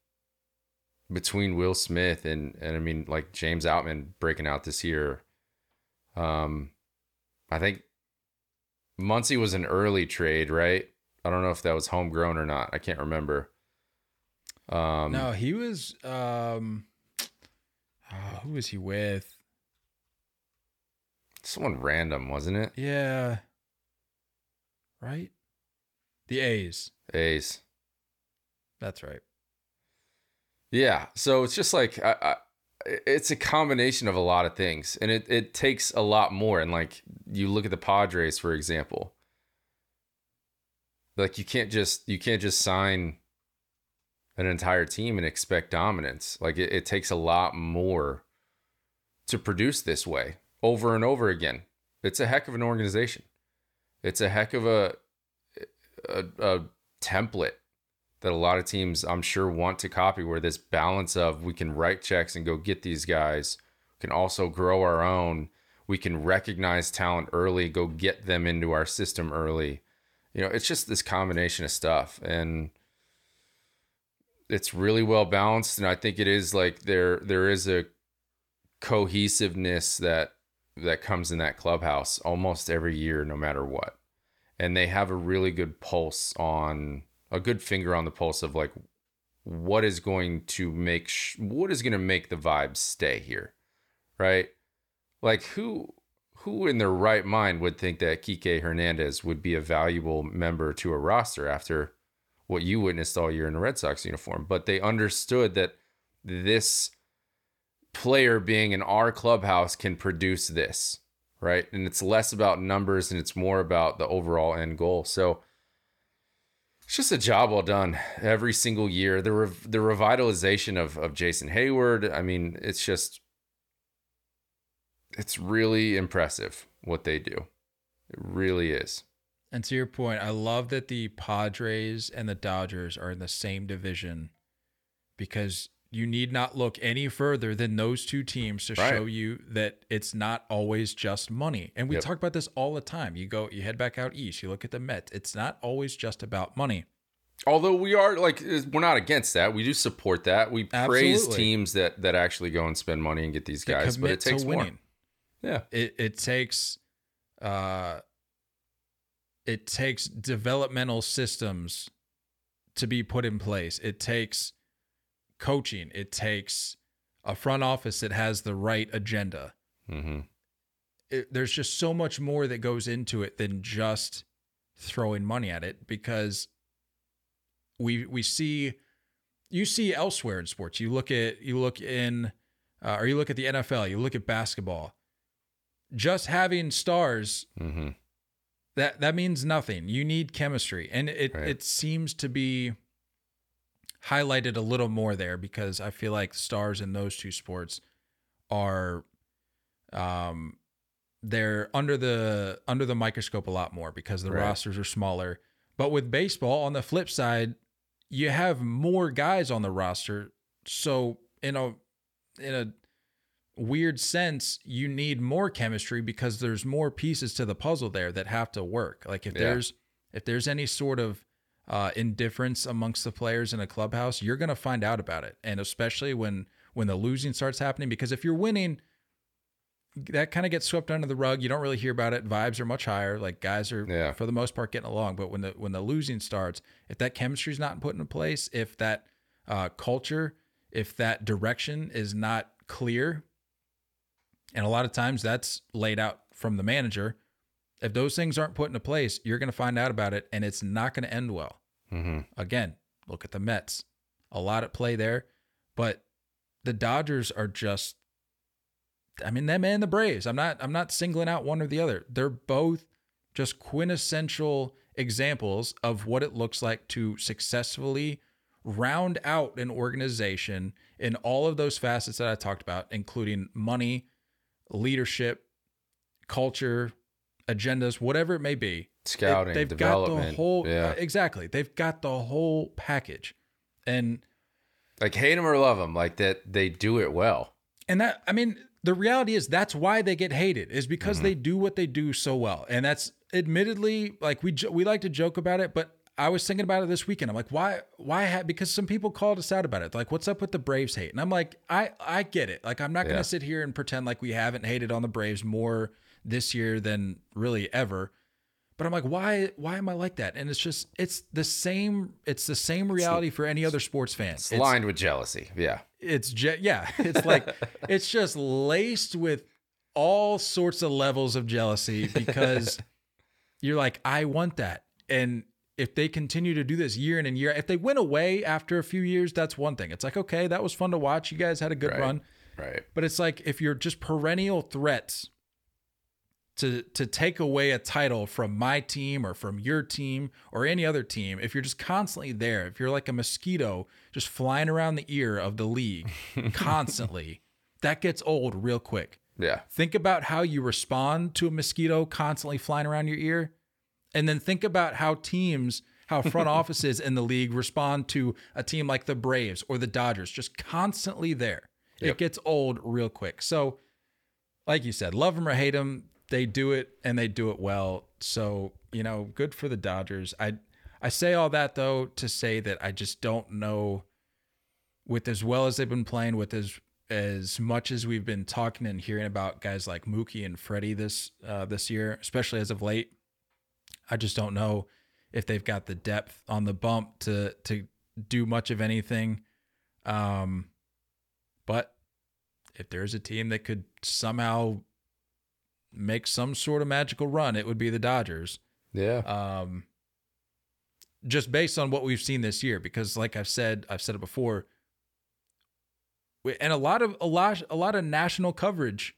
between Will Smith and and I mean like James Outman breaking out this year. Um I think Muncy was an early trade, right? I don't know if that was homegrown or not. I can't remember. Um, No, he was. Um, oh, who was he with? someone random, wasn't it? Yeah, right. The A's. A's. That's right. Yeah. So it's just like I, I, it's a combination of a lot of things, and it it takes a lot more. And like you look at the Padres, for example. Like you can't just you can't just sign an entire team and expect dominance. Like it, it takes a lot more to produce this way over and over again. It's a heck of an organization. It's a heck of a a, a template that a lot of teams I'm sure want to copy where this balance of we can write checks and go get these guys, we can also grow our own, we can recognize talent early, go get them into our system early. You know, it's just this combination of stuff and it's really well balanced and I think it is like there there is a cohesiveness that that comes in that clubhouse almost every year no matter what. And they have a really good pulse on a good finger on the pulse of like what is going to make sh- what is going to make the vibes stay here right like who who in their right mind would think that Kike Hernandez would be a valuable member to a roster after what you witnessed all year in a Red Sox uniform but they understood that this player being in our clubhouse can produce this right and it's less about numbers and it's more about the overall end goal so it's just a job well done every single year. The rev- the revitalization of of Jason Heyward. I mean, it's just it's really impressive what they do. It really is. And to your point, I love that the Padres and the Dodgers are in the same division because you need not look any further than those two teams to Right. show you that it's not always just money. And we Yep. talk about this all the time. You go, you head back out east, you look at the Mets. It's not always just about money. Although we are like we're not against that. We do support that. We praise teams that that actually go and spend money and get these guys, but it takes more. Yeah. It it takes uh, it takes developmental systems to be put in place. It takes coaching. It takes a front office that has the right agenda. Mm-hmm. It, there's just so much more that goes into it than just throwing money at it because we we see you see elsewhere in sports. You look at you look in uh, or you look at the NFL. You look at basketball. Just having stars Mm-hmm. that that means nothing. You need chemistry, and it Right. it seems to be highlighted a little more there because I feel like stars in those two sports are um they're under the under the microscope a lot more because the Right. rosters are smaller. But with baseball on the flip side, you have more guys on the roster. So in a in a weird sense, you need more chemistry because there's more pieces to the puzzle there that have to work. Like if Yeah. there's if there's any sort of uh, indifference amongst the players in a clubhouse, you're gonna find out about it, and especially when when the losing starts happening. Because if you're winning, that kind of gets swept under the rug. You don't really hear about it. Vibes are much higher. Like guys are Yeah. for the most part getting along. But when the when the losing starts, if that chemistry is not put into place, if that uh, culture, if that direction is not clear, and a lot of times that's laid out from the manager. If those things aren't put into place, you're going to find out about it, and it's not going to end well. Mm-hmm. Again, look at the Mets. A lot at play there, but the Dodgers are just I mean them and the Braves. I'm not I'm not singling out one or the other. They're both just quintessential examples of what it looks like to successfully round out an organization in all of those facets that I talked about, including money, leadership, culture, agendas, whatever it may be. Scouting, they've got development. the whole yeah. uh, exactly. They've got the whole package, and like hate them or love them, like that they do it well. and that I mean the reality is that's why they get hated is because they do what they do so well, and that's admittedly like we we like to joke about it, but I was thinking about it this weekend. I'm like, why why ha-? because some people called us out about it, like what's up with the Braves hate, and I'm like, I I get it. Like I'm not Yeah. gonna sit here and pretend like we haven't hated on the Braves more this year than really ever. But I'm like, why? Why am I like that? And it's just, it's the same. It's the same reality for any other sports fan. It's, It's, lined with jealousy. Yeah. it's je- yeah. It's like it's just laced with all sorts of levels of jealousy because you're like, I want that, and if they continue to do this year in and year, if they went away after a few years, that's one thing. It's like, okay, that was fun to watch. You guys had a good Right. run. Right. But it's like if you're just perennial threats to to take away a title from my team or from your team or any other team, if you're just constantly there, if you're like a mosquito just flying around the ear of the league constantly, that gets old real quick. Yeah. Think about how you respond to a mosquito constantly flying around your ear. And then think about how teams, how front offices in the league respond to a team like the Braves or the Dodgers, just constantly there. It gets old real quick. So, like you said, love them or hate them, they do it and they do it well. So, you know, good for the Dodgers. I I say all that though to say that I just don't know with as well as they've been playing with as as much as we've been talking and hearing about guys like Mookie and Freddie this uh, this year, especially as of late, I just don't know if they've got the depth on the bump to to do much of anything. Um, but if there's a team that could somehow make some sort of magical run, it would be the Dodgers. Yeah. Um, just based on what we've seen this year, because like I've said, I've said it before, and a lot of a lot a lot of national coverage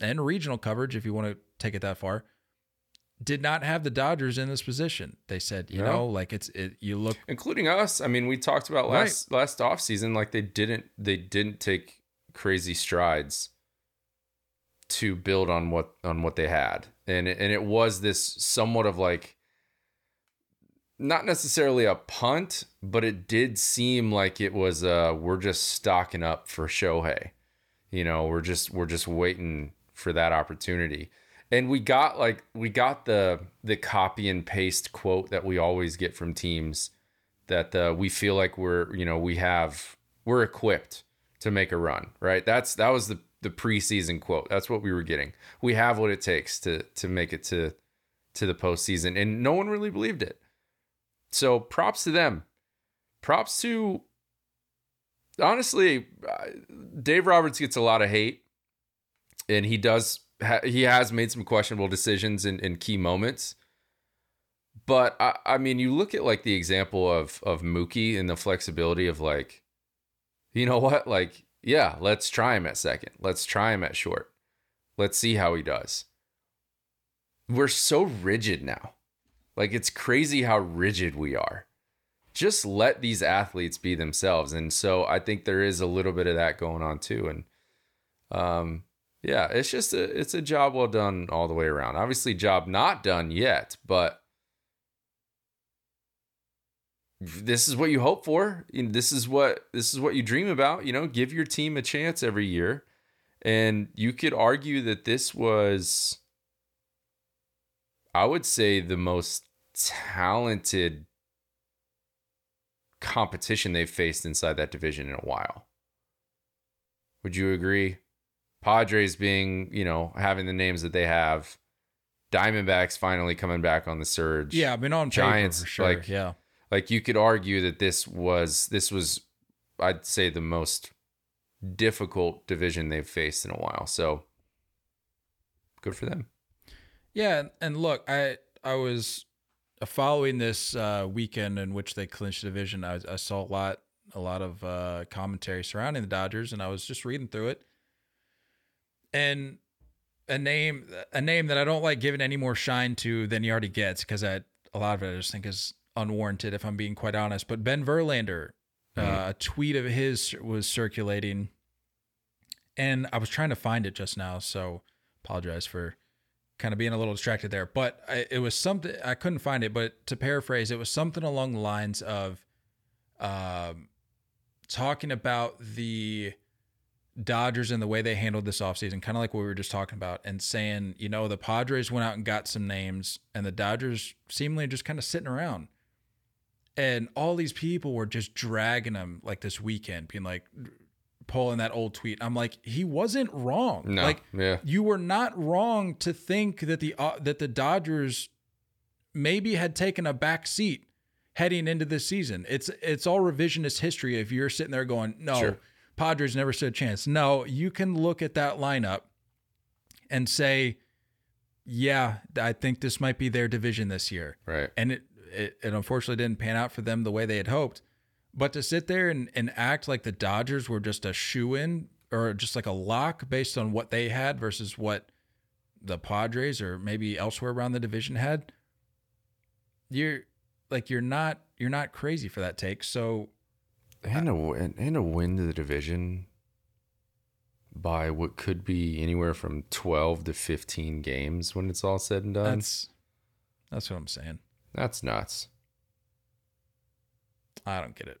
and regional coverage, if you want to take it that far, did not have the Dodgers in this position. They said, you No. know, like it's it. You look Including us. I mean, we talked about last last off season, like they didn't they didn't take crazy strides to build on what on what they had. And it, and it was this somewhat of like not necessarily a punt, but it did seem like it was uh we're just stocking up for Shohei. You know, we're just we're just waiting for that opportunity. And we got like we got the the copy and paste quote that we always get from teams that uh, we feel like we're you know we have we're equipped to make a run right that's that was the the preseason quote. That's what we were getting. We have what it takes to to make it to to the postseason, and no one really believed it. So props to them. Props to honestly, uh, Dave Roberts gets a lot of hate, and he does. He has made some questionable decisions in, in key moments. But I, I mean, you look at like the example of of Mookie and the flexibility of like, you know what, like yeah, let's try him at second. Let's try him at short. Let's see how he does. We're so rigid now. Like it's crazy how rigid we are. Just let these athletes be themselves. And so I think there is a little bit of that going on too. And um yeah, it's just a it's a job well done all the way around. Obviously job not done yet, but this is what you hope for. This is what this is what you dream about. You know, give your team a chance every year, and you could argue that this was, I would say, the most talented competition they've faced inside that division in a while. Would you agree? Padres being, you know, having the names that they have, Diamondbacks finally coming back on the surge. Yeah, I mean on Giants, sure. like- yeah. Like you could argue that this was this was I'd say the most difficult division they've faced in a while. So good for them. Yeah, and- look, I I was following this uh, weekend in which they clinched the division. I, I saw a lot a lot of uh, commentary surrounding the Dodgers, and I was just reading through it. And a name a name that I don't like giving any more shine to than he already gets because I a lot of it I just think is unwarranted if I'm being quite honest. But Ben Verlander, uh, a tweet of his was circulating, and I was trying to find it just now, so apologize for kind of being a little distracted there. But I, it was something I couldn't find it. But to paraphrase, it was something along the lines of, um, talking about the Dodgers and the way they handled this offseason, kind of like what we were just talking about, and saying, you know, the Padres went out and got some names, and the Dodgers seemingly just kind of sitting around. And all these people were just dragging him like this weekend, being like, pulling that old tweet. I'm like, he wasn't wrong. No, Like, yeah. you were not wrong to think that the uh, that the Dodgers maybe had taken a back seat heading into this season. It's it's all revisionist history if you're sitting there going, "No, Sure. Padres never stood a chance." No, you can look at that lineup and say, "Yeah, I think this might be their division this year." Right. and it, it it unfortunately didn't pan out for them the way they had hoped. But to sit there and, and act like the Dodgers were just a shoe in or just like a lock based on what they had versus what the Padres or maybe elsewhere around the division had, you're like you're not you're not crazy for that take. So And a win, and a win to the division by what could be anywhere from 12 to 15 games when it's all said and done. that's that's what I'm saying. That's nuts. I don't get it.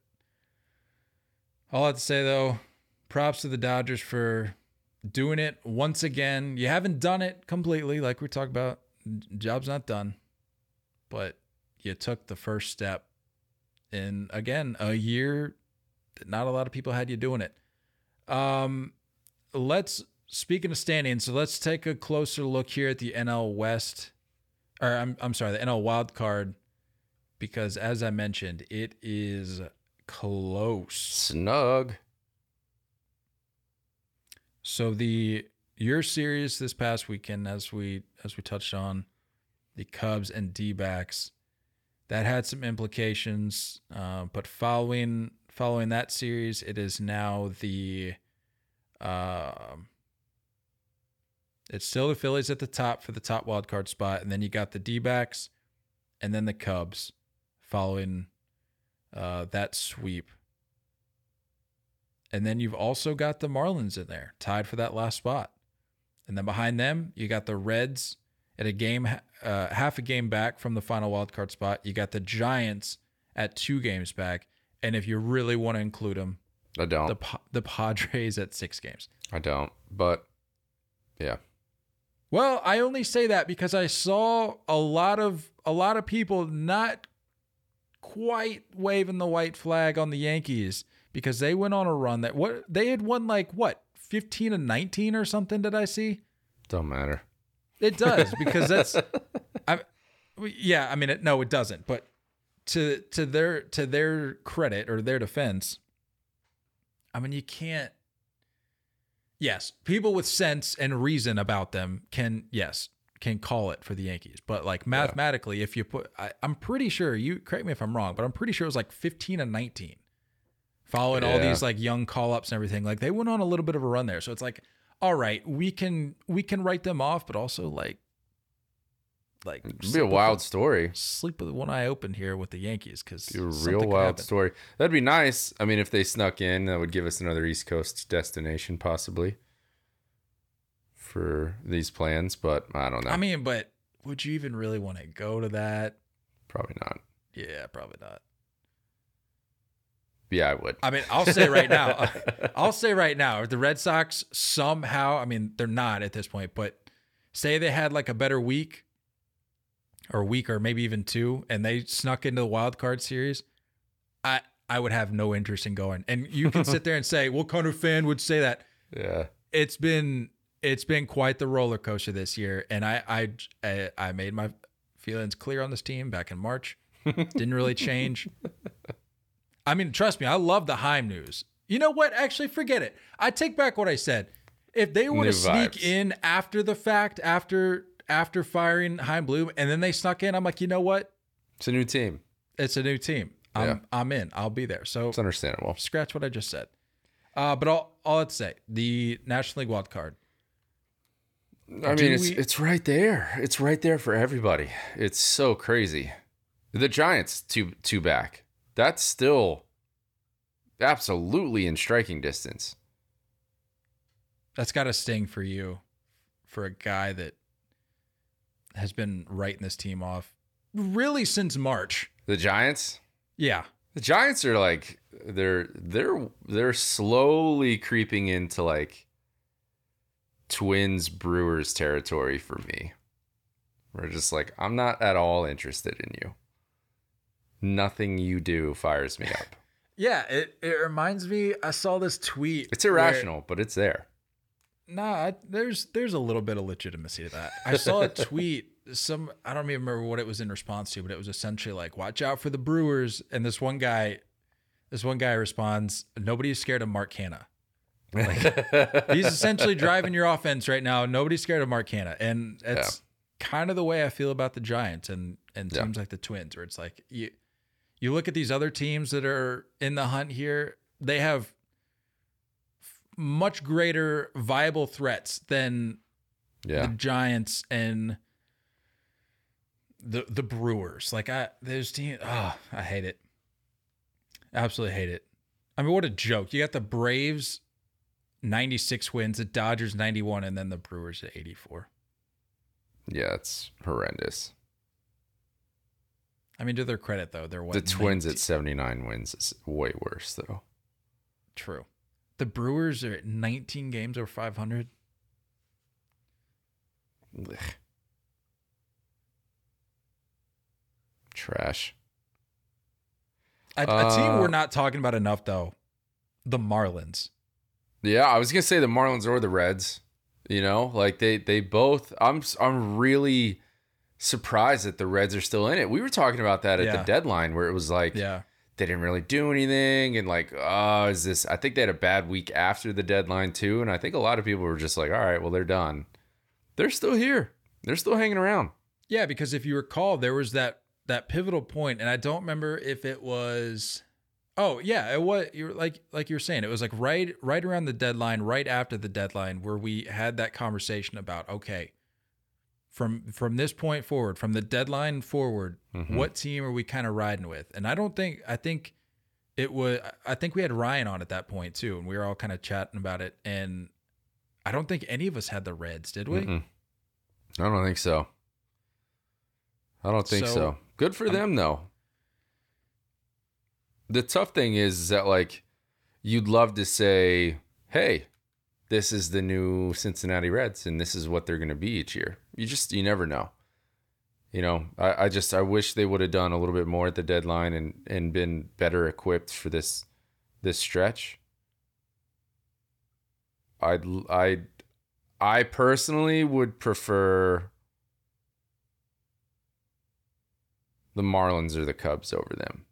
All I have to say though, props to the Dodgers for doing it once again. You haven't done it completely, like we talked about. Job's not done, but you took the first step in again a year that not a lot of people had you doing it. Um, let's speaking of standings, so let's take a closer look here at the NL West, or I'm I'm sorry, the NL Wild Card because as I mentioned, it is close. Snug. So the your series this past weekend, as we as we touched on, the Cubs and D-backs, that had some implications. Uh, but following following that series, it is now the um it's still the Phillies at the top for the top wild card spot, and then you got the D-backs, and then the Cubs following uh, that sweep. And then you've also got the Marlins in there, tied for that last spot. And then behind them, you got the Reds at a game, uh, half a game back from the final wild card spot. You got the Giants at two games back. And if you really want to include them, I don't. the the Padres at six games. I don't. But yeah. Well, I only say that because I saw a lot of a lot of people not quite waving the white flag on the Yankees because they went on a run that what they had won like what 15 and 19 or something. Did I see? Don't matter. It does because that's, I, yeah. I mean, it, no, it doesn't. But to to their to their credit or their defense, I mean, you can't. Yes, people with sense and reason about them can yes can call it for the Yankees, but like mathematically, if you put, I, I'm pretty sure you correct me if I'm wrong, but I'm pretty sure it was like 15 and 19, following all these like young call ups and everything. Like they went on a little bit of a run there, so it's like, all right, we can we can write them off, but also like, like It'd be a wild the- story. sleep with one eye open here with the Yankees because Be a real wild story. That'd be nice. I mean, if they snuck in, that would give us another East Coast destination, possibly, for these plans. But I don't know. I mean, but would you even really want to go to that? probably not. Yeah, probably not. Yeah, I would. I mean, I'll say right now, I'll say right now, if the Red Sox somehow, I mean, they're not at this point, but say they had like a better week or week or maybe even two, and they snuck into the wild card series, I I would have no interest in going. And you can sit there and say, "What kind of fan would say that?" yeah. It's been it's been quite the roller coaster this year, and I I I, made my feelings clear on this team back in March. Didn't really change. I mean, trust me, I love the Chaim news. You know what? Actually, forget it. I take back what I said. If they were New to sneak vibes. in after the fact, after after firing Chaim Bloom, and then they snuck in, I'm like, you know what? It's a new team. It's a new team. I'm Yeah. I'm in. I'll be there. So It's understandable. scratch what I just said. Uh, but all all I'd say, the National League wild card. I Do mean, it's we- it's right there. It's right there for everybody. It's so crazy. The Giants two two back. That's still absolutely in striking distance. That's got to sting for you, for a guy that has been writing this team off really since March. The Giants. Yeah, The Giants are like they're they're they're slowly creeping into like Twins Brewers territory for me. We're just like I'm not at all interested in you. Nothing you do fires me up. yeah. It it reminds me. I saw this tweet. It's irrational, but it's there. Nah, I, there's there's a little bit of legitimacy to that. I saw a tweet. Some I don't even remember what it was in response to, but it was essentially like, "Watch out for the Brewers." And this one guy, this one guy responds, "Nobody's scared of Mark Canha." He's essentially driving your offense right now. Nobody's scared of Mark Canha, and it's kind of the way I feel about the Giants and and Yeah. teams like the Twins, where it's like you you look at these other teams that are in the hunt here. They have much greater viable threats than yeah. the Giants and the the Brewers. Like I, those teams. Oh, I hate it. Absolutely hate it. I mean, what a joke! You got the Braves, ninety six wins, the Dodgers ninety one, and then the Brewers at eighty four. Yeah, it's horrendous. I mean, to their credit though, they're what the Twins 19 at 79 wins is way worse though. true. The Brewers are at nineteen games over five hundred. Ugh. Trash. A, a team Uh, we're not talking about enough though, the Marlins. Yeah, I was gonna say the Marlins or the Reds. You know, like they they both. I'm I'm really surprised that the Reds are still in it. We were talking about that at Yeah. the deadline where it was like Yeah, they didn't really do anything and like oh is this? I think they had a bad week after the deadline too, and I think a lot of people were just like, all right, well they're done. They're still here. They're still hanging around. Yeah, because if you recall, there was that that pivotal point, and I don't remember if it was. Oh yeah, it was. You're like like you were saying, it was like right right around the deadline, right after the deadline, where we had that conversation about okay, from from this point forward, from the deadline forward, Mhm. what team are we kind of riding with? And I don't think I think it was. I think we had Ryan on at that point too, and we were all kind of chatting about it. And I don't think any of us had the Reds, did we? Mm-mm. I don't think so. I don't think so. So, Good for I'm- them though. The tough thing is, is that like you'd love to say, "Hey, this is the new Cincinnati Reds, and this is what they're going to be each year." You just you never know. You know, I, I just I wish they would have done a little bit more at the deadline and and been better equipped for this this stretch. I'd I I personally would prefer the Marlins or the Cubs over them.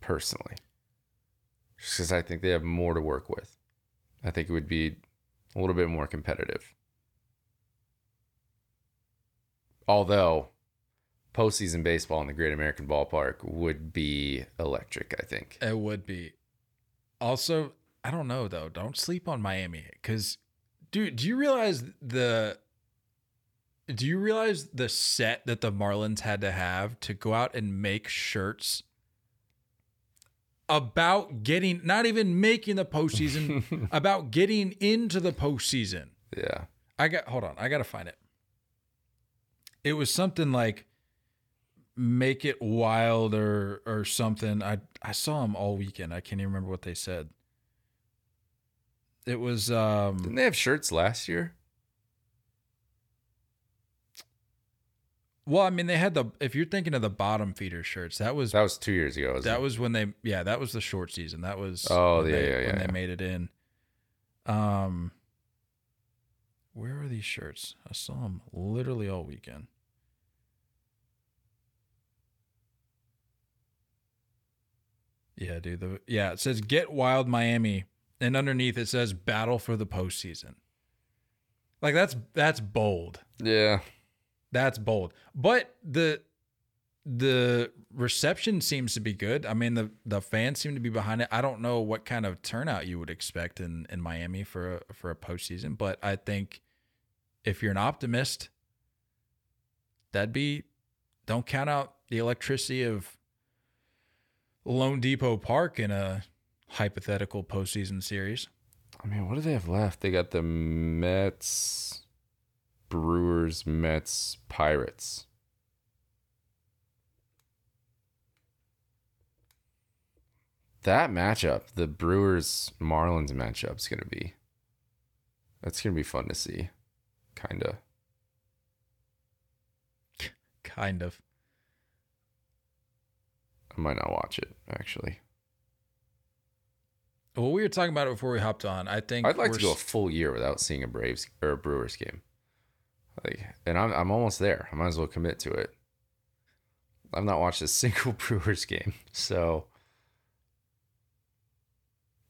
Personally. Just because I think they have more to work with. I think it would be a little bit more competitive. Although postseason baseball in the Great American Ballpark would be electric, I think. It would be. Also, I don't know though. Don't sleep on Miami because, dude, do you realize the? Do you realize the set that the Marlins had to have to go out and make shirts about getting, not even making the postseason, about getting into the postseason? Yeah. I got hold on, I gotta find it. It was something like make it wild or or something. I I saw them all weekend. I can't even remember what they said. It was Didn't um they have shirts last year? Well, I mean they had the if you're thinking of the bottom feeder shirts, that was That was two years ago. that it? was when they yeah, that was the short season. That was Oh, when yeah, they, yeah, when yeah, they made it in. Um where are these shirts? I saw them literally all weekend. Yeah, dude. The, yeah, it says "Get Wild Miami," and underneath it says "Battle for the Postseason." Like that's that's bold. Yeah. That's bold. But the the reception seems to be good. I mean, the the fans seem to be behind it. I don't know what kind of turnout you would expect in in Miami for a, for a postseason, but I think if you're an optimist, that'd be don't count out the electricity of loanDepot Park in a hypothetical postseason series. I mean, what do they have left? They got the Mets, Brewers, Mets, Pirates. That matchup, the Brewers Marlins matchup, is gonna be. That's gonna be fun to see, kinda. Kind of. I might not watch it actually. Well, we were talking about it before we hopped on. I think I'd like to go a full year without seeing a Braves or a Brewers game. Like, and I'm I'm almost there. I might as well commit to it. I've not watched a single Brewers game, so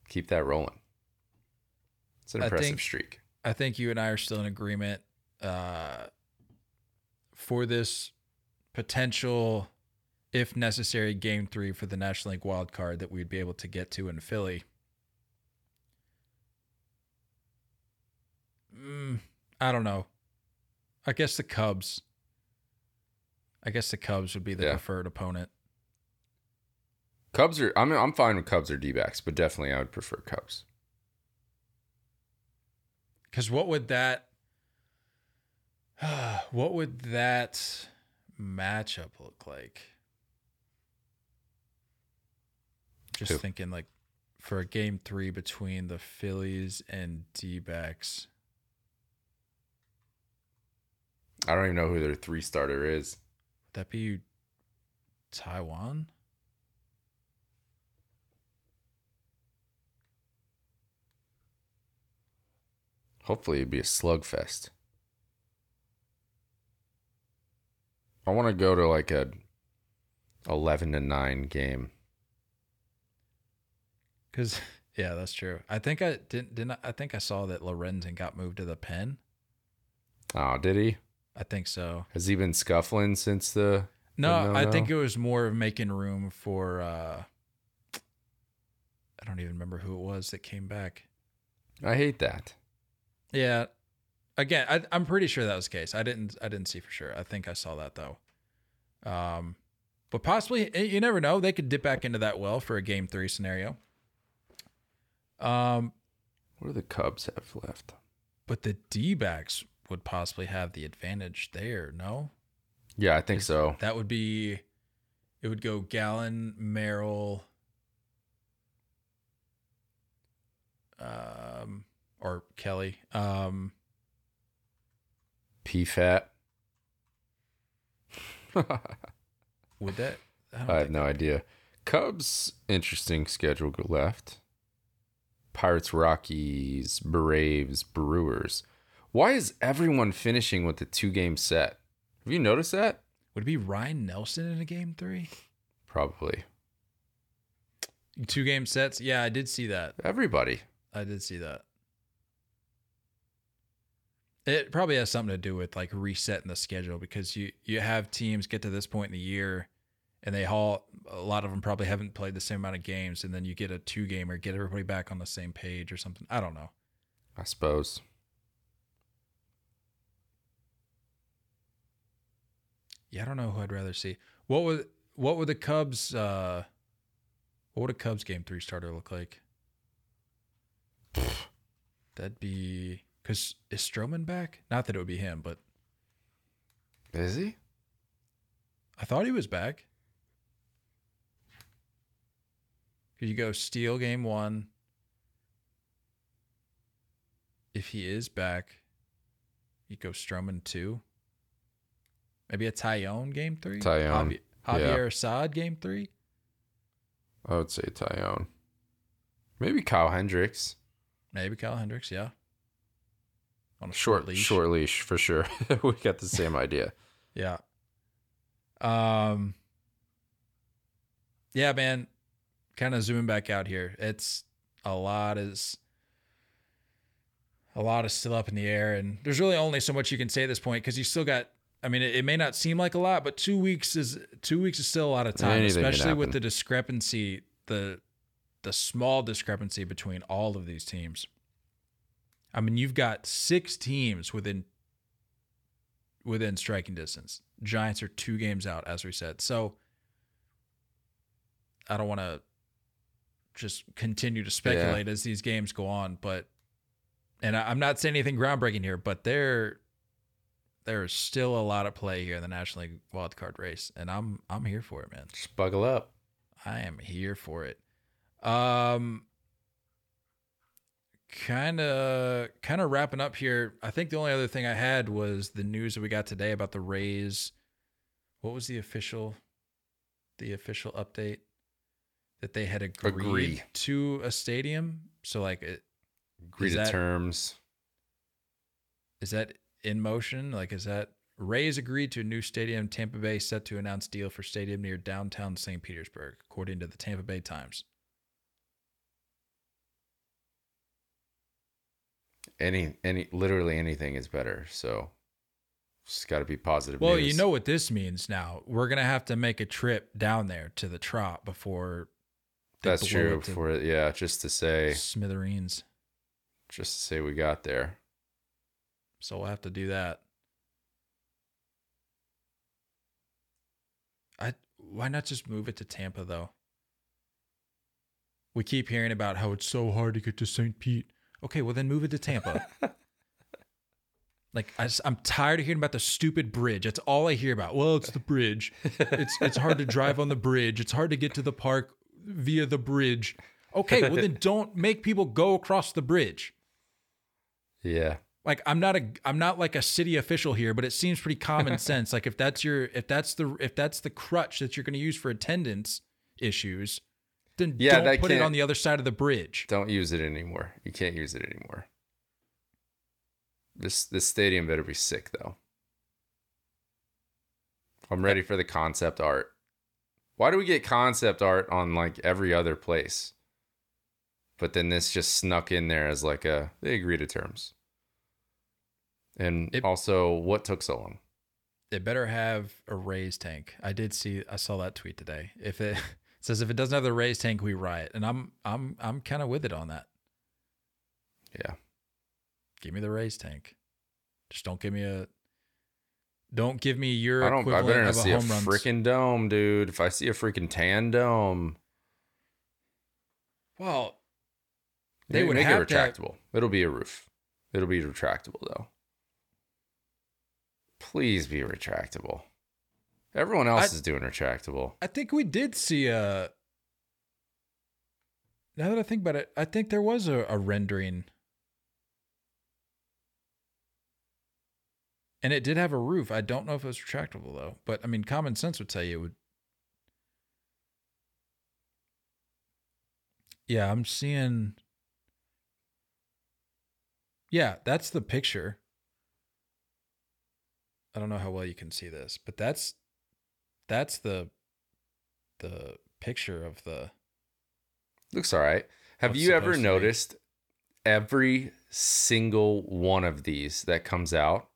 keep that rolling. It's an I impressive think- streak. I think you and I are still in agreement uh, for this potential, if necessary, game three for the National League wild card that we'd be able to get to in Philly. Mm, I don't know. I guess the Cubs. I guess the Cubs would be the Yeah. preferred opponent. Cubs are. I'm I'm fine with Cubs or D-backs, but definitely I would prefer Cubs. Because what would that, what would that matchup look like? Just Who? thinking like for a game three between the Phillies and D backs. I don't even know who their three starter is. Would that be Taijuan? Hopefully, it'd be a slugfest. I want to go to like a eleven to nine game. Because yeah, that's true. I think I didn't. Didn't I, I think I saw that Lorenzen got moved to the pen. Oh, did he? I think so. Has he been scuffling since the? No, No, I think it was more of making room for uh I don't even remember who it was that came back. I hate that. Yeah. Again, I I'm pretty sure that was the case. I didn't I didn't see for sure. I think I saw that though. Um but possibly eh, you never know. They could dip back into that well for a game 3 scenario. Um What do the Cubs have left? but the D-backs would possibly have the advantage there, no? Yeah, I think so. That would be it would go Gallen, Merrill, um or Kelly. Um Pfaadt. would that I don't I have no idea. Cubs interesting schedule left. Pirates, Rockies, Braves, Brewers. Why is everyone finishing with a two game set? Have you noticed that? Would it be Ryne Nelson in a game three? Probably. Two game sets? Yeah, I did see that. Everybody. I did see that. It probably has something to do with like resetting the schedule because you you have teams get to this point in the year and they all a lot of them probably haven't played the same amount of games and then you get a two gamer get everybody back on the same page or something. I don't know. I suppose. Yeah, I don't know who I'd rather see. What would what would the Cubs uh what would a Cubs game 3 starter look like? That'd be because is Stroman back? Not that it would be him, but Is he? I thought he was back. Could you go steal game one? If he is back, you go Stroman two. Maybe a Taillon game three. Taillon, Javi- Javier Assad game three. I would say Taillon. Maybe Kyle Hendricks. Maybe Kyle Hendricks. Yeah. On a Short leash. short leash for sure. we got the same idea. Yeah. Um Yeah, man. Kind of zooming back out here. It's a lot is a lot is still up in the air and there's really only so much you can say at this point cuz you still got I mean it, it may not seem like a lot, but 2 weeks is 2 weeks is still a lot of time, Anything especially with the discrepancy the the small discrepancy between all of these teams. I mean, you've got 6 teams within within striking distance. Giants are two games out, as we said. So I don't want to just continue to speculate as these games go on, but and I, I'm not saying anything groundbreaking here, but there there is still a lot of play here in the National League wild card race, and I'm I'm here for it, man. Just buckle up. I am here for it. Um kind of kind of wrapping up here. I think the only other thing I had was the news that we got today about the Rays. What was the official the official update that they had agreed Agree. to a stadium? So like it, Agree Is to that- terms. is that in motion? Like is that Rays agreed to a new stadium Tampa Bay set to announce deal for stadium near downtown St. Petersburg according to the Tampa Bay Times. Any any literally anything is better. So it's got to be positive. Well, news. you know what this means now. We're gonna have to make a trip down there to the Trop before that's true. it For yeah, just to say, smithereens. just to say we got there. So we'll have to do that. I why not just move it to Tampa though? We keep hearing about how it's so hard to get to St. Pete. Okay, well then move it to Tampa. like I am tired of hearing about the stupid bridge. That's all I hear about. Well, it's the bridge. It's it's hard to drive on the bridge. It's hard to get to the park via the bridge. Okay, well then don't make people go across the bridge Yeah, like I'm not a I'm not like a city official here, but it seems pretty common sense. Like if that's your if that's the if that's the crutch that you're going to use for attendance issues, then Yeah, don't put it on the other side of the bridge. don't use it anymore. You can't use it anymore. This this stadium better be sick though. I'm ready for the concept art. Why do we get concept art on like every other place? But then this just snuck in there as like a they agree to terms. And It- also, what took so long? It better have a Rays tank. I did see I saw that tweet today. If it, it says if it doesn't have the Rays tank, we riot, and I'm I'm I'm kind of with it on that. Yeah, Give me the Rays tank. Just don't give me a. Don't give me your I don't. I better not a see a home run. freaking dome, dude. If I see a freaking tan dome, Well, They They would make have it have- retractable. It'll be a roof. It'll be retractable though. Please be retractable. Everyone else I- is doing retractable. I think we did see a. Now that I think about it, I think there was a, a rendering. And it did have a roof. I don't know if it was retractable though. But I mean, common sense would tell you it would. Yeah, I'm seeing. Yeah, that's the picture. I don't know how well you can see this, but that's that's the the picture of the Looks all right. Have you ever supposed to be. noticed every single one of these that comes out?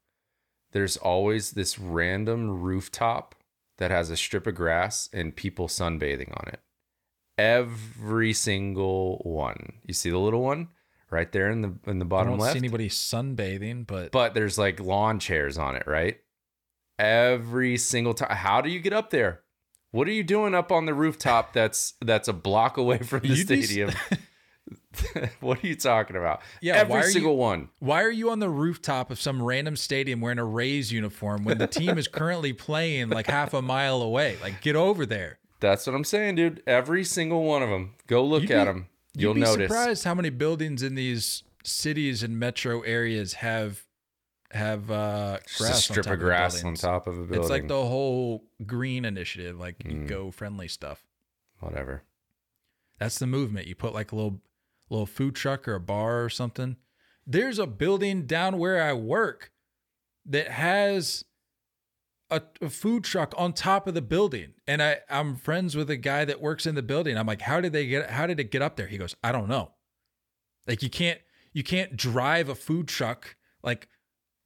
There's always this random rooftop that has a strip of grass and people sunbathing on it. Every single one. You see the little one right there in the in the I bottom don't left? see anybody sunbathing, but but there's like lawn chairs on it, right? Every single time. How do you get up there? What are you doing up on the rooftop that's that's a block away from the You'd s- stadium? what are you talking about? Yeah, Every single you- one. why are you on the rooftop of some random stadium wearing a Rays uniform when the team is currently playing like half a mile away? Like, get over there. That's what I'm saying, dude. Every single one of them. Go look You'd at be- them. You'd You'll be notice. surprised how many buildings in these cities and metro areas have have uh, grass strip of grass on top of a building. It's like the whole green initiative, like Mm. eco friendly stuff. whatever. That's the movement. You put like a little little food truck or a bar or something. There's a building down where I work that has a, a food truck on top of the building. And I, I'm friends with a guy that works in the building. I'm like, how did they get how did it get up there? He goes, I don't know. Like you can't you can't drive a food truck like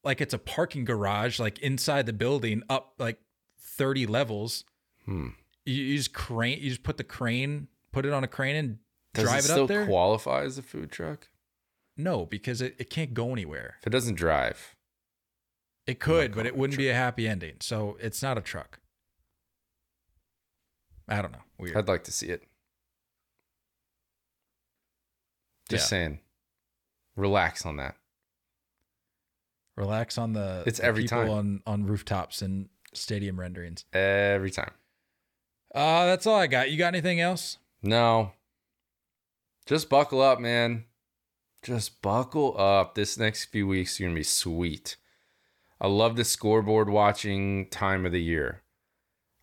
like it's a parking garage, like inside the building up like 30 levels. Hmm. You, you just crane you just put the crane, put it on a crane and Does drive it up. Does it, still up there? qualify as a food truck? no, because it, it can't go anywhere. If it doesn't drive, It could, but it it wouldn't be a happy ending. So it's not a truck. I don't know. Weird. I'd like to see it. Just Yeah. saying. Relax on that. Relax on the It's the every people time. on on rooftops and stadium renderings. Every time. Uh that's all I got. You got anything else? No. Just buckle up, man. Just buckle up. This next few weeks are going to be sweet. I love the scoreboard watching time of the year.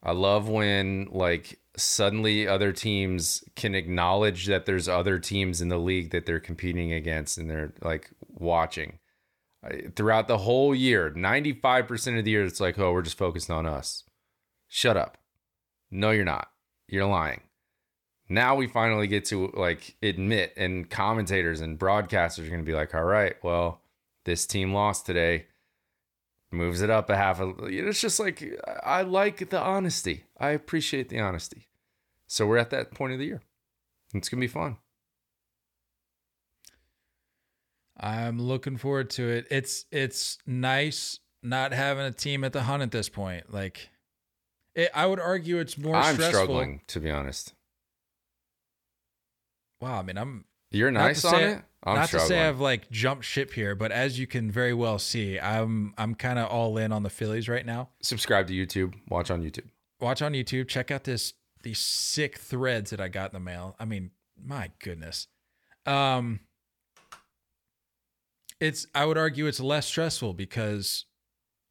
I love when, like, suddenly other teams can acknowledge that there's other teams in the league that they're competing against and they're, like, watching. Throughout the whole year, 95% of the year, it's like, oh, we're just focused on us. Shut up. No, you're not. You're lying now we finally get to like admit and commentators and broadcasters are going to be like all right well this team lost today moves it up a half a it's just like i like the honesty i appreciate the honesty so we're at that point of the year it's going to be fun I'm looking forward to it. It's it's nice not having a team at the hunt at this point. Like it, I would argue it's more i'm stressful. struggling to be honest Wow, I mean, I'm you're nice on it i'm not struggling to say I've like jumped ship here, but as you can very well see, I'm I'm kind of all in on the Phillies right now. subscribe to youtube watch on youtube Watch on YouTube. Check out this these sick threads that I got in the mail. I mean, my goodness. Um, it's I would argue it's less stressful because,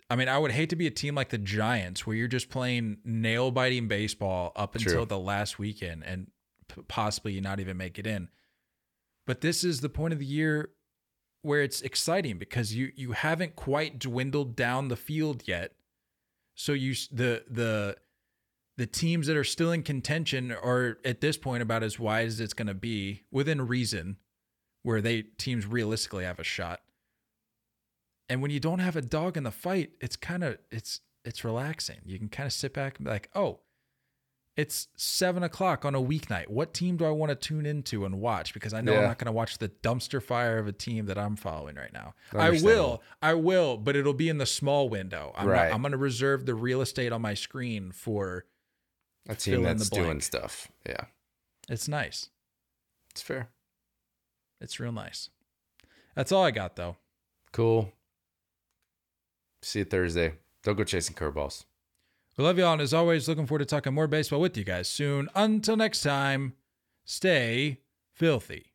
I mean, I would hate to be a team like the Giants where you're just playing nail biting baseball up True. until the last weekend and p- possibly you not even make it in. But this is the point of the year where it's exciting because you you haven't quite dwindled down the field yet. So you the the the teams that are still in contention are at this point about as wide as it's going to be within reason, where they teams realistically have a shot. And when you don't have a dog in the fight, it's kind of it's it's relaxing. You can kind of sit back and be like, oh, it's seven o'clock on a weeknight. What team do I want to tune into and watch? Because I know I'm not going to watch the dumpster fire of a team that I'm following right now. I Understandable. will, I will, but it'll be in the small window. I'm Right. not, I'm going to reserve the real estate on my screen for. a team that's doing stuff yeah It's nice. it's fair It's real nice. That's all I got though. cool see you thursday don't go chasing curveballs We love y'all, and as always, looking forward to talking more baseball with you guys soon. Until next time, stay filthy.